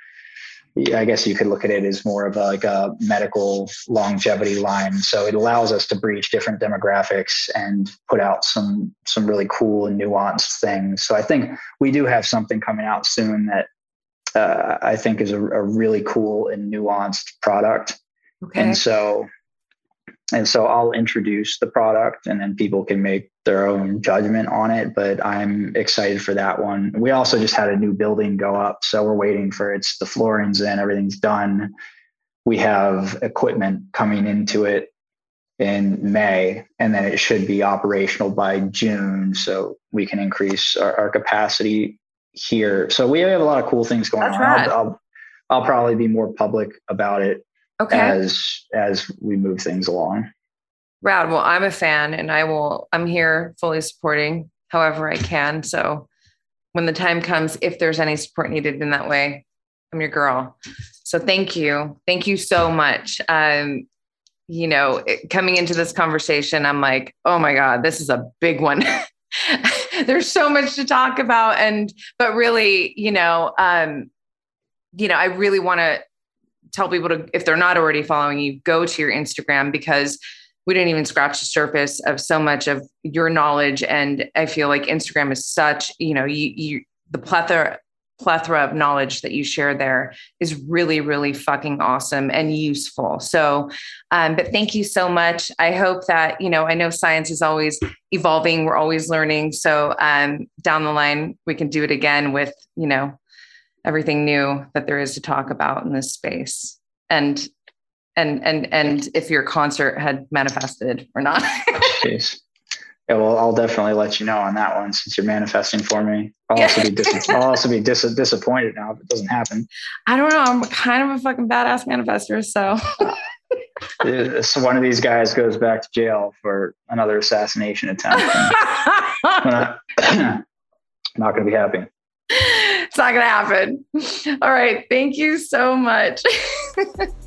I guess you could look at it as more of a, like a medical longevity line. So it allows us to breach different demographics and put out some some really cool and nuanced things. So I think we do have something coming out soon that uh, I think is a, a, really cool and nuanced product. Okay. And so, and so I'll introduce the product and then people can make their own judgment on it. But I'm excited for that one. We also just had a new building go up. So we're waiting for it's the flooring's in, everything's done. We have equipment coming into it in May, and then it should be operational by June. So we can increase our, our capacity here. So we have a lot of cool things going That's on. I'll, I'll, I'll, probably be more public about it okay. as as we move things along. Rad. Well, I'm a fan, and I will. I'm here fully supporting however I can. So when the time comes, if there's any support needed in that way, I'm your girl. So thank you, thank you so much. Um, you know, coming into this conversation, I'm like, oh my god, this is a big one. (laughs) (laughs) there's so much to talk about and but really you know um you know i really want to tell people to if they're not already following you go to your instagram because we didn't even scratch the surface of so much of your knowledge. And i feel like instagram is such you know you, you the plethora plethora of knowledge that you share there is really, really fucking awesome and useful. So, um, but thank you so much. I hope that, you know, I know science is always evolving, we're always learning. So, um, down the line, we can do it again with, you know, everything new that there is to talk about in this space. And, and, and, and if your concert had manifested or not. (laughs) Yeah, well, I'll definitely let you know on that one since you're manifesting for me. I'll also be dis- I'll also be dis- disappointed now if it doesn't happen. I don't know. I'm kind of a fucking badass manifester, so. (laughs) so one of these guys goes back to jail for another assassination attempt. (laughs) I'm (clears throat) not, not going to be happy. It's not going to happen. All right. Thank you so much. (laughs)